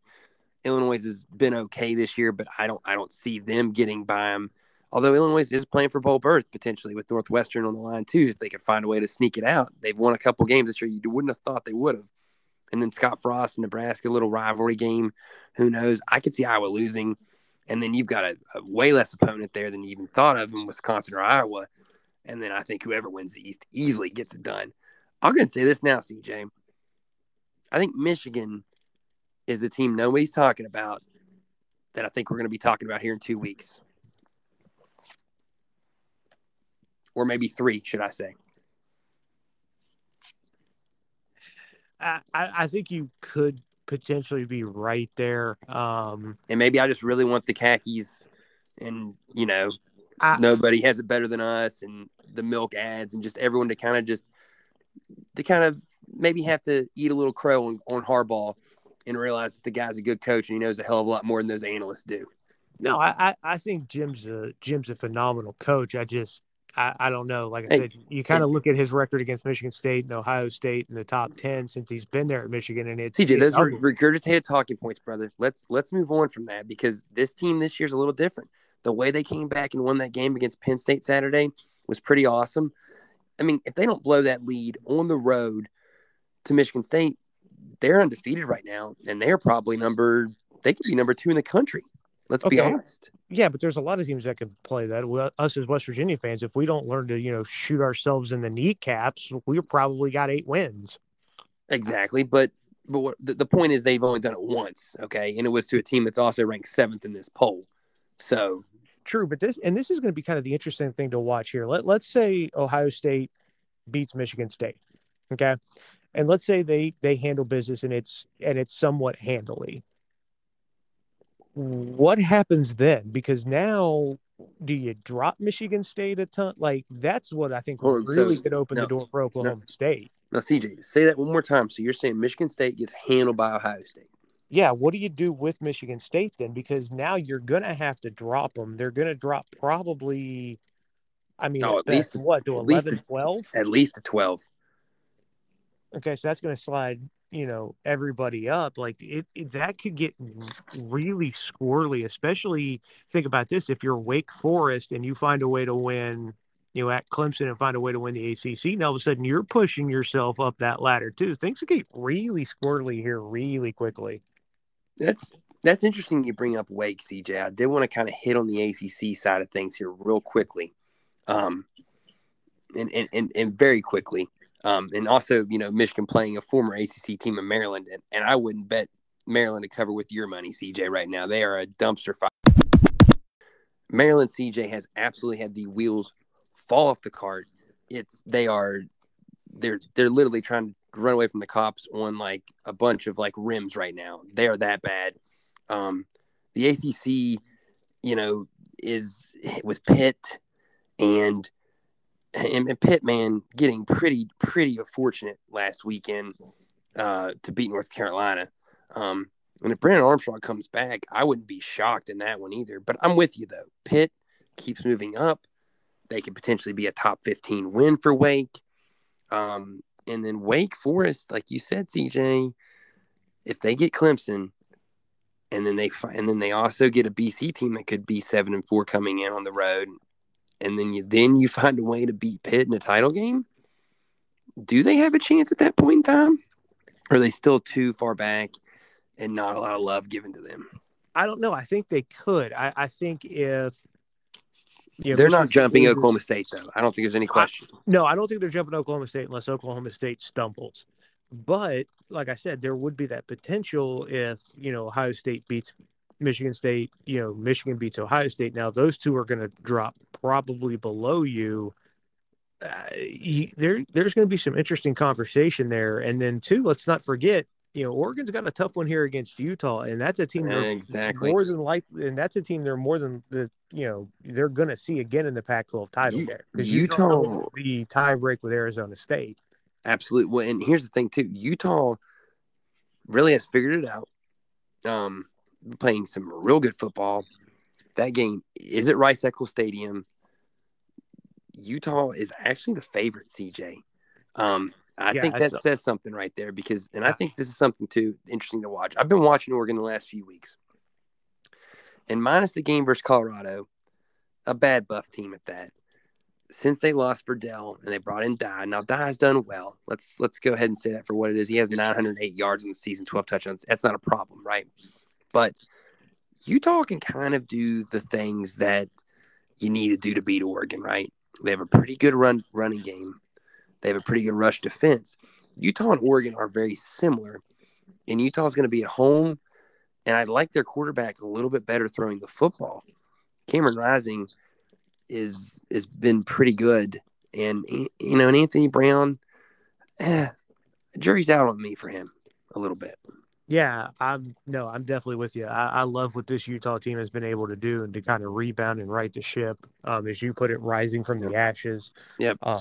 Illinois has been okay this year, but I don't I don't see them getting by them. Although Illinois is playing for bowl berth potentially with Northwestern on the line too, if they could find a way to sneak it out. They've won a couple games this year. You wouldn't have thought they would have. And then Scott Frost, Nebraska, little rivalry game. Who knows? I could see Iowa losing. And then you've got a, a way less opponent there than you even thought of in Wisconsin or Iowa. And then I think whoever wins the East easily gets it done. I'm going to say this now, CJ. I think Michigan is the team nobody's talking about that I think we're going to be talking about here in two weeks. Or maybe three, should I say. I, I think you could potentially be right there. Um, And maybe I just really want the khakis and, you know, I- nobody has it better than us and the milk ads and just everyone to kind of just to kind of maybe have to eat a little crow on, on Harbaugh and realize that the guy's a good coach and he knows a hell of a lot more than those analysts do. no, I, I I think Jim's a Jim's a phenomenal coach. I just I, I don't know. Like I said, you kind of look at his record against Michigan State and Ohio State in the top ten since he's been there at Michigan, and it's CJ, it's those are regurgitated talking points, brother. Let's let's move on from that because this team this year is a little different. The way they came back and won that game against Penn State Saturday was pretty awesome. I mean, if they don't blow that lead on the road to Michigan State, they're undefeated right now, and they're probably number they could be number two in the country. Let's be honest. Yeah, but there's a lot of teams that can play that. Us as West Virginia fans, if we don't learn to, you know, shoot ourselves in the kneecaps, we've probably got eight wins. Exactly, but but what, the, the point is they've only done it once, okay, and it was to a team that's also ranked seventh in this poll. So True, but this and this is going to be kind of the interesting thing to watch here. Let let's say Ohio State beats Michigan State, okay, and let's say they they handle business and it's and it's somewhat handily. What happens then? Because now, do you drop Michigan State a ton? Like that's what I think really so- could open no, the door for Oklahoma State. now, CJ, say that one more time. So you're saying Michigan State gets handled by Ohio State? yeah, what do you do with Michigan State then? Because now you're gonna have to drop them. They're gonna drop probably, I mean, Oh, at at least- what to at least 11, 12? At least a twelve. Okay, so that's gonna slide, you know, everybody up. Like it, it that could get really squirrely. Especially think about this: if you're Wake Forest and you find a way to win, you know, at Clemson and find a way to win the ACC, and all of a sudden you're pushing yourself up that ladder too. Things get really squirrely here really quickly. That's that's interesting. You bring up Wake, CJ. I did want to kind of hit on the ACC side of things here real quickly, um, and and and, and very quickly. Um, and also, you know, Michigan playing a former ACC team in Maryland, and, and I wouldn't bet Maryland to cover with your money, CJ. Right now, they are a dumpster fire. Maryland CJ has absolutely had the wheels fall off the cart. It's they are they're they're literally trying to run away from the cops on like a bunch of like rims right now. They are that bad. Um, the ACC, you know, is with Pitt and and, and Pitt man getting pretty pretty fortunate last weekend uh, to beat North Carolina. Um, and if Brennan Armstrong comes back, I wouldn't be shocked in that one either. But I'm with you though. Pitt keeps moving up. They could potentially be a top 15 win for Wake. Um, and then Wake Forest, like you said, CJ, if they get Clemson, and then they and then they also get a BC team that could be seven and four coming in on the road, and then you then you find a way to beat Pitt in a title game. Do they have a chance at that point in time? Or are they still too far back and not a lot of love given to them? I don't know. I think they could. I, I think if You know, They're not jumping loses- Oklahoma State though. I don't think there's any question. No, I don't think they're jumping Oklahoma State unless Oklahoma State stumbles. But like I said, there would be that potential if you know Ohio State beats Michigan State. You know, Michigan beats Ohio State. Now those two are going to drop probably below you. Uh, you there, there's going to be some interesting conversation there. And then two, let's not forget, you know, Oregon's got a tough one here against Utah, and that's a team they're Exactly. more than likely, and that's a team they're more than the you know they're going to see again in the Pac-12 title game because Utah- Utah the tie break with Arizona State. Absolutely. Well, and here's the thing too. Utah really has figured it out. Um, playing some real good football. That game is at Rice Eccles Stadium. Utah is actually the favorite, CJ. Um, I Yeah, think that says something right there because, and I think this is something too interesting to watch. I've been watching Oregon the last few weeks, and minus the game versus Colorado, a bad buff team at that. Since they lost Verdell and they brought in Dye, now Dye's done well. Let's let's go ahead and say that for what it is. He has 908 yards in the season, 12 touchdowns. That's not a problem, right? But Utah can kind of do the things that you need to do to beat Oregon, right? They have a pretty good run running game. They have a pretty good rush defense. Utah and Oregon are very similar, and Utah is going to be at home. And I like their quarterback a little bit better throwing the football. Cameron Rising is has been pretty good, and you know, and Anthony Brown, eh, jury's out on me for him a little bit. Yeah, I'm no, I'm definitely with you. I, I love what this Utah team has been able to do and to kind of rebound and right the ship, um, as you put it, rising from the ashes. Yep. Um,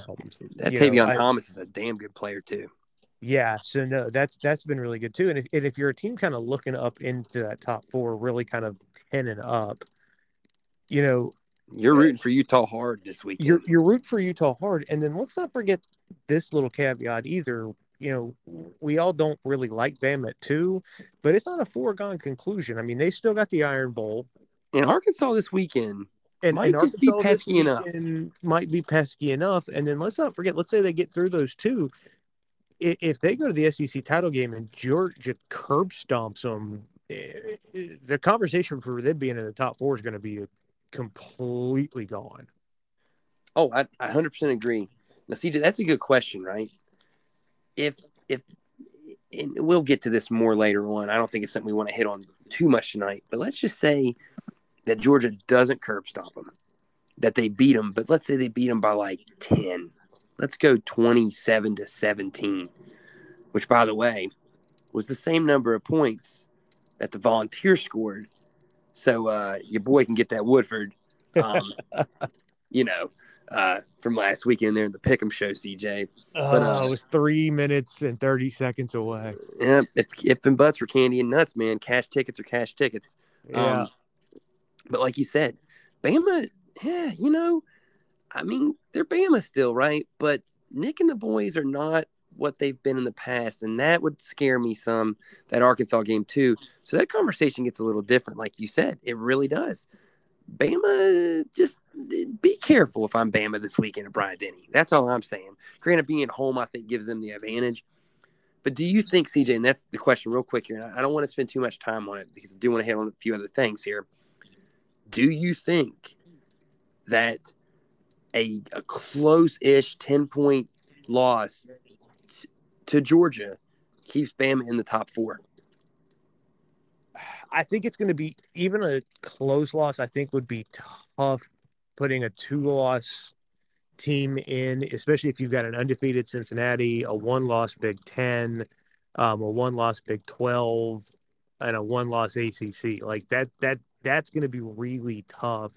That you know, Tavion I- Thomas is a damn good player too. Yeah, so no, that's that's been really good too. And if and if you're a team kind of looking up into that top four, really kind of ten and up, you know, You're rooting for Utah hard this weekend. you're you're root for Utah hard. And then let's not forget this little caveat either. You know, we all don't really like them at two, but it's not a foregone conclusion. I mean, they still got the Iron Bowl. and Arkansas this weekend. and, Might and just be Arkansas this pesky enough. Might be pesky enough, and then let's not forget. Let's say they get through those two. If they go to the SEC title game and Georgia curb stomps them, eh, eh, the conversation for them being in the top four is going to be completely gone. Oh, I, I 100% agree. Now, CJ, that's a good question, right? If if and we'll get to this more later on. I don't think it's something we want to hit on too much tonight. But let's just say that Georgia doesn't curb stop them, that they beat them. But let's say they beat them by like 10. Let's go 27 to 17, which, by the way, was the same number of points that the Volunteers scored. So uh, your boy can get that Woodford, um, you know, uh, from last weekend there in the Pick'em show, CJ. But, uh, Oh, it was three minutes and thirty seconds away. Yeah, if, if and buts for candy and nuts, man. Cash tickets are cash tickets. Yeah, Um, but like you said, Bama, yeah, you know, I mean, they're Bama still, right? But Nick and the boys are not what they've been in the past, and that would scare me some. That Arkansas game too. So that conversation gets a little different, like you said. It really does. Bama, just be careful if I'm Bama this weekend at Bryant-Denny. That's all I'm saying. Granted, being home, I think gives them the advantage. But do you think, CJ, and that's the question real quick here, and I don't want to spend too much time on it because I do want to hit on a few other things here. Do you think that a, a close ish 10 point loss t- to Georgia keeps Bama in the top four? I think it's going to be even a close loss. I think would be tough putting a two-loss team in, especially if you've got an undefeated Cincinnati, a one-loss Big Ten, um, a one-loss Big Twelve, and a one-loss ACC. Like that, that that's going to be really tough.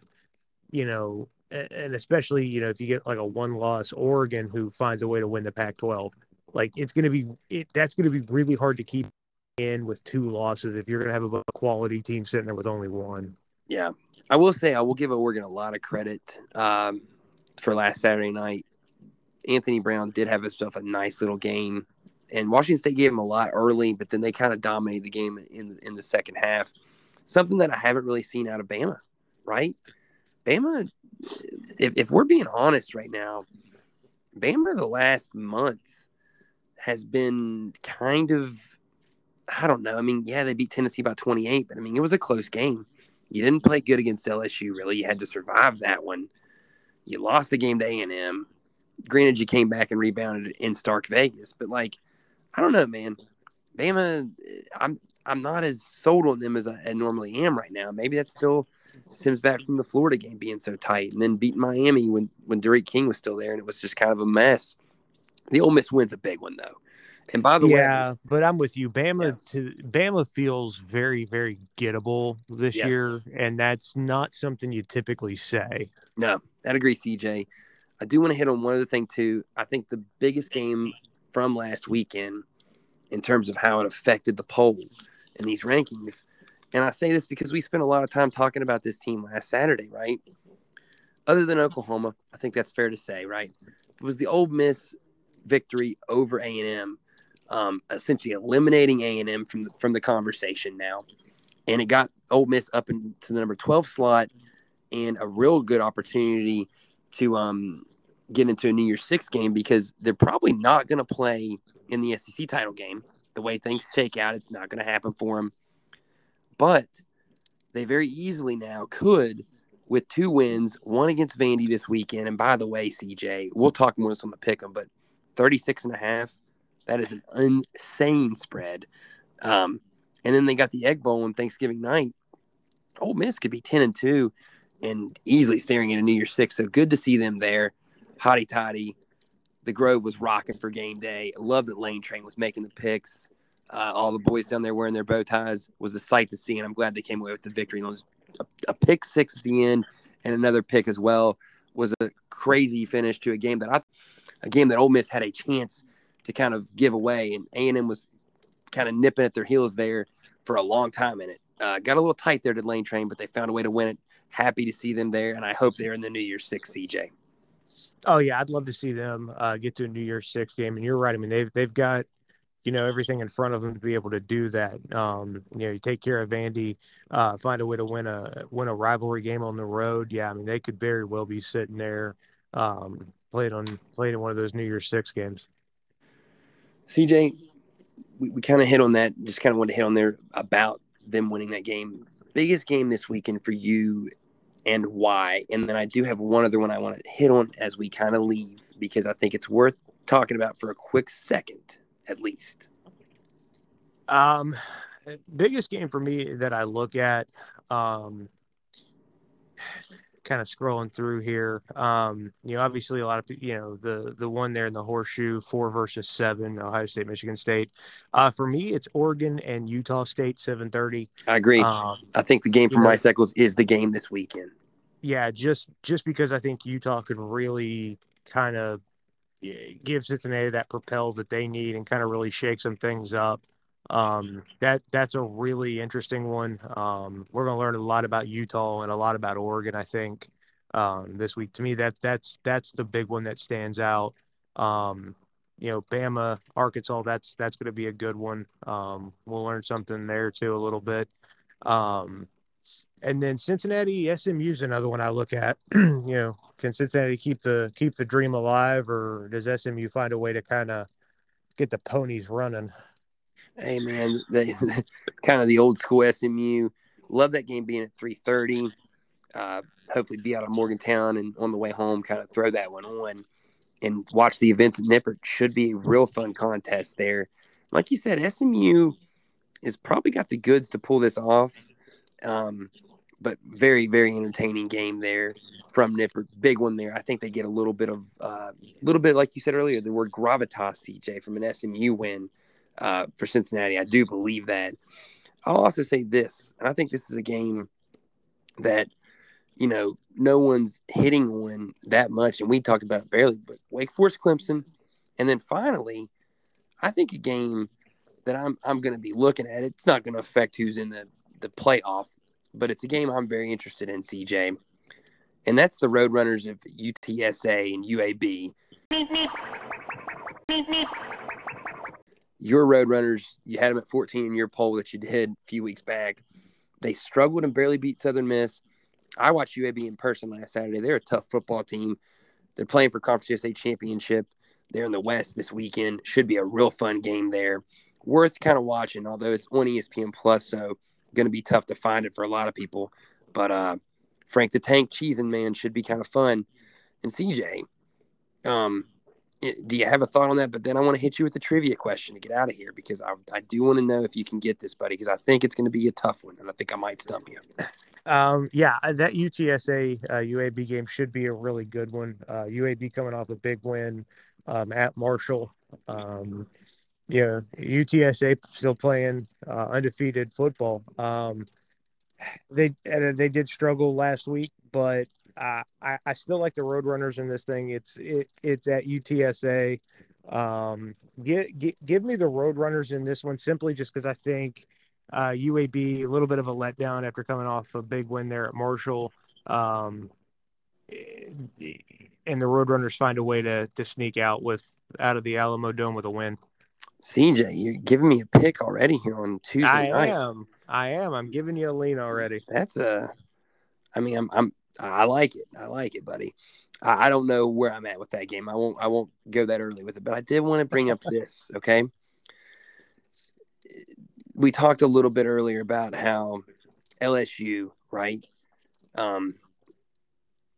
You know, and especially you know if you get like a one-loss Oregon who finds a way to win the Pac-12, like it's going to be it, that's going to be really hard to keep in with two losses if you're going to have a quality team sitting there with only one. Yeah. I will say, I will give Oregon a lot of credit um, for last Saturday night. Anthony Brown did have himself a nice little game, and Washington State gave him a lot early, but then they kind of dominated the game in in the second half. Something that I haven't really seen out of Bama, right? Bama, if, if we're being honest right now, Bama the last month has been kind of, I don't know. I mean, yeah, they beat Tennessee by 28, but I mean, it was a close game. You didn't play good against LSU, really. You had to survive that one. You lost the game to A and M. Granted, you came back and rebounded in Stark Vegas, but like, I don't know, man. Bama, eh, I'm I'm not as sold on them as I, I normally am right now. Maybe that still stems back from the Florida game being so tight, and then beating Miami when when D'Eriq King was still there, and it was just kind of a mess. The Ole Miss win's a big one though. And by the yeah, way, but I'm with you. Bama to Bama feels very, very gettable this Yes. year, and that's not something you typically say. No, I'd agree, CJ. I do want to hit on one other thing too. I think the biggest game from last weekend in terms of how it affected the poll in these rankings. And I say this because we spent a lot of time talking about this team last Saturday, right? Other than Oklahoma, I think that's fair to say, right? It was the Ole Miss victory over A&M, um, essentially eliminating A&M from the, from the conversation now. And it got Ole Miss up into the number 12 slot and a real good opportunity to um, get into a New Year's Six game because they're probably not going to play in the SEC title game. The way things shake out, it's not going to happen for them. But they very easily now could, with two wins, one against Vandy this weekend. And by the way, CJ, we'll talk more on the pick 'em, but 36 and a half, that is an insane spread. Um, and then they got the Egg Bowl on Thanksgiving night. Ole Miss could be 10 and 2 and easily staring at a New Year's Six. So good to see them there. Hotty toddy. The Grove was rocking for game day. I love that Lane Train was making the picks. Uh, all the boys down there wearing their bow ties was a sight to see, and I'm glad they came away with the victory. And a, a pick six at the end, and another pick as well was a crazy finish to a game that I, a game that Ole Miss had a chance to kind of give away, and A and M was kind of nipping at their heels there for a long time in it. Uh, got a little tight there to Lane Train, but they found a way to win it. Happy to see them there, and I hope they're in the New Year's Six, CJ. Oh yeah, I'd love to see them uh, get to a New Year's Six game. And you're right. I mean, they've they've got you know everything in front of them to be able to do that. Um, you know, you take care of Vandy, uh, find a way to win a win a rivalry game on the road. Yeah, I mean, they could very well be sitting there, um, played on played in one of those New Year's Six games. CJ, we, we kind of hit on that. Just kind of wanted to hit on there about them winning that game. Biggest game this weekend for you and why? And then I do have one other one I want to hit on as we kind of leave because I think it's worth talking about for a quick second at least. Um, biggest game for me that I look at, um, kind of scrolling through here. Um, you know, obviously a lot of you know the the one there in the horseshoe four versus seven, Ohio State, Michigan State. Uh, for me, it's Oregon and Utah State seven thirty. I agree. Um, I think the game know- Rice Eccles is the game this weekend. yeah, just just because I think Utah could really kind of give Cincinnati that propel that they need and kind of really shake some things up. Um, that that's a really interesting one. Um, we're gonna learn a lot about Utah and a lot about Oregon, I think, um, this week. To me, that that's that's the big one that stands out. Um, you know, Bama, Arkansas, that's that's gonna be a good one. Um, we'll learn something there too a little bit. Um, and then Cincinnati SMU is another one I look at. you know, can Cincinnati keep the keep the dream alive, or does SMU find a way to kind of get the ponies running? Hey man, kind of the old school SMU. Love that game being at three thirty. Uh, hopefully, be out of Morgantown and on the way home, kind of throw that one on and watch the events at Nippert. Should be a real fun contest there. Like you said, SMU has probably got the goods to pull this off. Um, but very, very entertaining game there from Nippert. Big one there. I think they get a little bit of, a uh, little bit like you said earlier, the word gravitas, CJ, from an SMU win uh, for Cincinnati. I do believe that. I'll also say this, and I think this is a game that you know no one's hitting one that much, and we talked about it barely. But Wake Forest, Clemson, and then finally, I think a game that I'm I'm going to be looking at. It's not going to affect who's in the the playoff, but it's a game I'm very interested in, CJ. And that's the Roadrunners of UTSA and UAB. Your Roadrunners, you had them at 14 in your poll that you did a few weeks back. They struggled and barely beat Southern Miss. I watched UAB in person last Saturday. They're a tough football team. They're playing for Conference USA Championship. They're in the West this weekend. Should be a real fun game there. Worth kind of watching, although it's on ESPN Plus, so going to be tough to find it for a lot of people. But uh, Frank the Tank Cheesin man should be kind of fun. And CJ, um, do you have a thought on that? But then I want to hit you with the trivia question to get out of here because I, I do want to know if you can get this, buddy, because I think it's going to be a tough one, and I think I might stump you. Um, yeah, uh, that UTSA uh, UAB game should be a really good one. Uh, UAB coming off a big win um, at Marshall. Um, yeah, UTSA still playing uh, undefeated football. Um, they uh, they did struggle last week, but uh, I I still like the Roadrunners in this thing. It's it it's at UTSA. Um, give, give give me the Roadrunners in this one simply just because I think uh, UAB a little bit of a letdown after coming off a big win there at Marshall. Um, and the Roadrunners find a way to to sneak out with out of the Alamodome with a win. CJ, you're giving me a pick already here on Tuesday I night. am. I am. I'm giving you a lean already. That's a, I mean, I'm, I'm, I like it. I like it, buddy. I, I don't know where I'm at with that game. I won't, I won't go that early with it, but I did want to bring up this. Okay. We talked a little bit earlier about how LSU, right, um,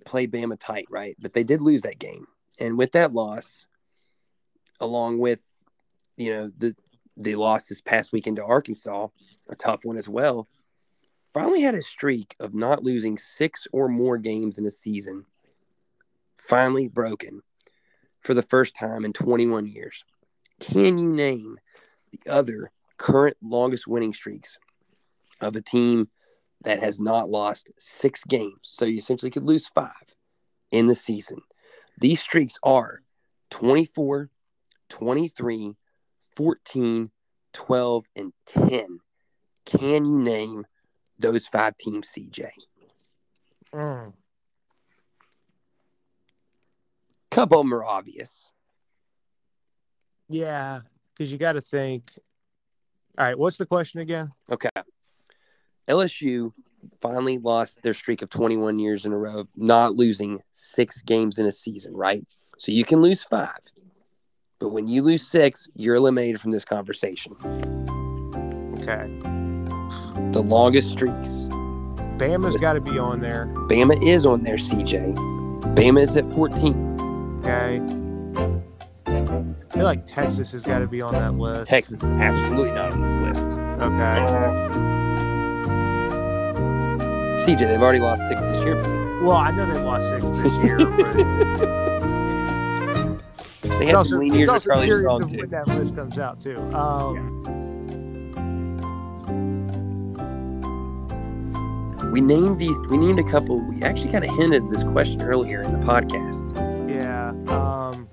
played Bama tight, right, but they did lose that game, and with that loss, along with, you know, the the loss this past weekend to Arkansas, a tough one as well finally had a streak of not losing six or more games in a season finally broken for the first time in 21 years. Can you name the other current longest winning streaks of a team that has not lost six games? So you essentially could lose five in the season. These streaks are 24, 23, 14, 12, and 10. Can you name those five teams, CJ? Mm. couple of them are obvious. Yeah, because you got to think. All right, what's the question again? Okay. LSU finally lost their streak of 21 years in a row, not losing six games in a season, right? So you can lose five. But when you lose six, you're eliminated from this conversation. Okay, The longest streaks. Bama's got to be on there. Bama is on there, CJ. Bama is at 14. Okay. I feel like Texas has got to be on that list. Texas is absolutely not on this list. Okay. CJ, they've already lost six this year. Well, I know they've lost six this year, but They had also, some lean years with Charlie Strong, too. when that list comes out too. Um, We named these. We named a couple. We actually kind of hinted this question earlier in the podcast. Yeah. Um,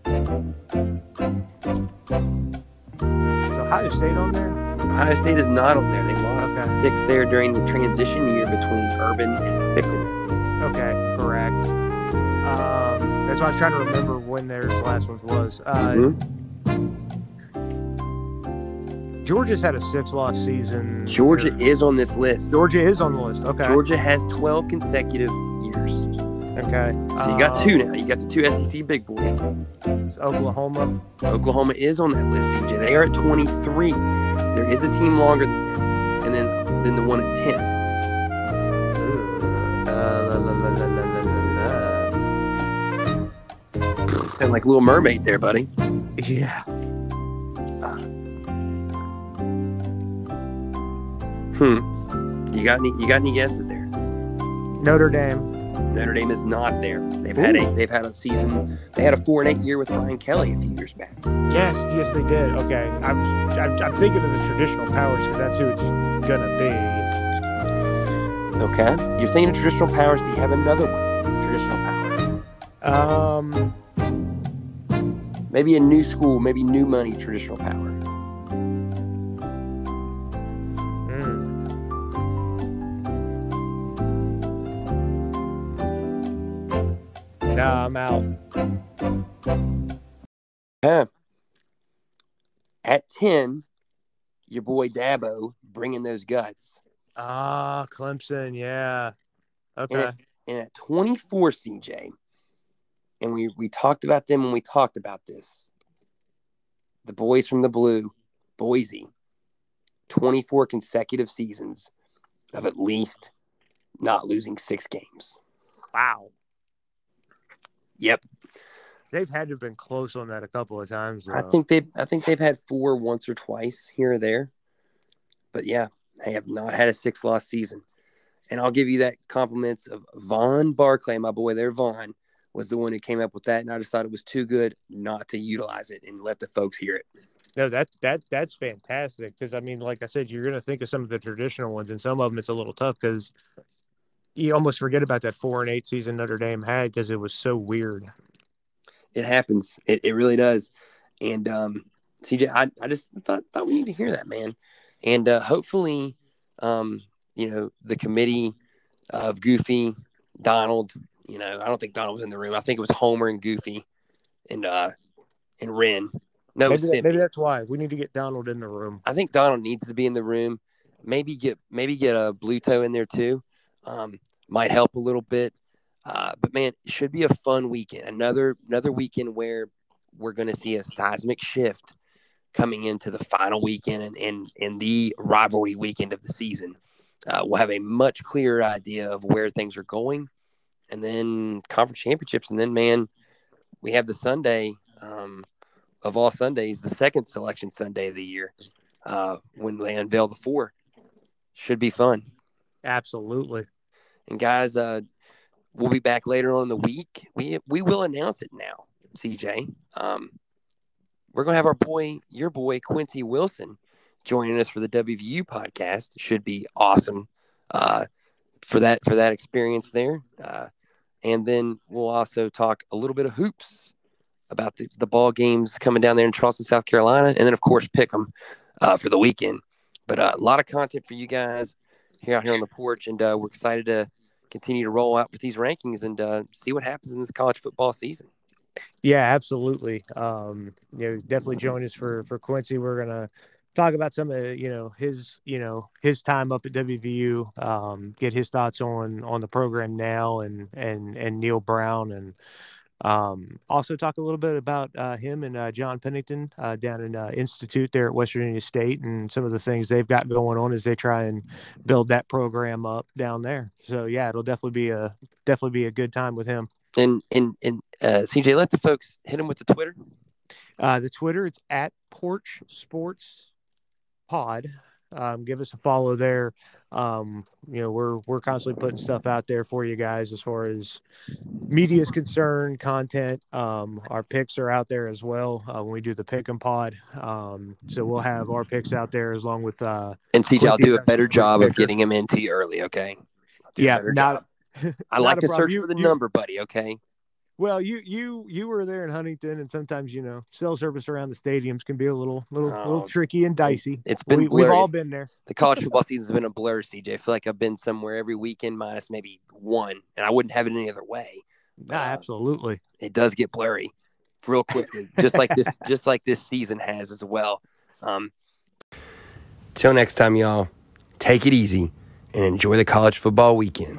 is Ohio State on there? Ohio State is not on there. They lost Okay. six there during the transition year between Urban and Fickell. Okay, correct. Um, that's why I was trying to remember when their last one was. Uh, Mhm. Georgia's had a six-loss season. Georgia is on this list. Georgia is on the list. Okay. Georgia has 12 consecutive years. Okay. So you got Um, two now. You got the two SEC big boys. it's Oklahoma. Oklahoma is on that list, CJ. They are at 23. There is a team longer than them, and then then the one at 10. Uh, la, la, la, Sound like Little Mermaid there, buddy. Yeah. Hmm. You got any? You got any guesses there? Notre Dame. Notre Dame is not there. They've had a they've had a season. They had a four and eight year with Brian Kelly a few years back. Yes, yes, they did. Okay. I'm, I'm, I'm thinking of the traditional powers because that's who it's gonna be. Okay, you're thinking of traditional powers. Do you have another one? Traditional powers. Um, Maybe a new school. Maybe new money. Traditional power. Nah, I'm out. Yeah. At ten, your boy Dabo bringing those guts, Ah, Clemson. Yeah. and Okay. at, and at 24, CJ, and we we talked about them when we talked about this. The boys from the blue, Boise, 24 consecutive seasons of at least not losing six games. Wow. Yep. They've had to have been close on that a couple of times. I think they I think they've had four once or twice here or there. But yeah, they have not had a six loss season. And I'll give you that compliments of Vaughn Barclay, my boy there, Vaughn, was the one who came up with that. And I just thought it was too good not to utilize it and let the folks hear it. No, that that that's fantastic because I mean, like I said, you're going to think of some of the traditional ones, and some of them it's a little tough because you almost forget about that four and eight season Notre Dame had because it was so weird. It happens. It, it really does. And um, CJ, I, I just thought thought we need to hear that, man. And uh, hopefully, um, you know, the committee of Goofy, Donald. You know, I don't think Donald was in the room. I think it was Homer and Goofy, and uh, and Ren. No, Maybe, that- maybe that's why we need to get Donald in the room. I think Donald needs to be in the room. Maybe get maybe get a Bluto in there too. Um, might help a little bit. Uh, but man, it should be a fun weekend. Another another weekend where we're going to see a seismic shift coming into the final weekend and and, and the rivalry weekend of the season. Uh, we'll have a much clearer idea of where things are going, and then conference championships, and then man, we have the Sunday um, of all Sundays, the second selection Sunday of the year uh, when they unveil the four. Should be fun. Absolutely. And guys, uh, we'll be back later on in the week. We we will announce it now, CJ. Um, we're gonna have our boy, your boy Quincy Wilson, joining us for the WVU podcast. Should be awesome uh, for that for that experience there. Uh, and then we'll also talk a little bit of hoops about the, the ball games coming down there in Charleston, South Carolina, and then of course pick them uh, for the weekend. But uh, a lot of content for you guys here out here on the porch, and uh, we're excited to continue to roll out with these rankings and uh, see what happens in this college football season. Yeah, absolutely. Um, you know, definitely join us for for Quincy. We're gonna talk about some of you know his you know his time up at WVU. Um, get his thoughts on on the program now and and and Neal Brown and um, also talk a little bit about uh, him and uh, John Pennington uh, down in uh, Institute there at West Virginia State and some of the things they've got going on as they try and build that program up down there. So yeah, it'll definitely be a definitely be a good time with him. And and and uh, CJ, let the folks hit him with the Twitter. Uh, the Twitter, it's at Porch Sports Pod. Um, give us a follow there. Um, you know, we're we're constantly putting stuff out there for you guys as far as media is concerned, content. Um, our picks are out there as well uh, when we do the pick and pod. Um, so we'll have our picks out there as long with uh, And CJ, I'll do a better job of getting him into you early. Okay. I'll do a yeah, not. I like to search You- for the you- number, buddy. Okay. Well, you you you were there in Huntington, and sometimes you know cell service around the stadiums can be a little little Oh, little tricky and dicey. It's been We, we've all been there. the college football season's been a blur, CJ. I feel like I've been somewhere every weekend minus maybe one, and I wouldn't have it any other way. Nah, Uh, absolutely. It does get blurry real quickly, just like this, just like this season has as well. Um, Till next time, y'all. Take it easy and enjoy the college football weekend.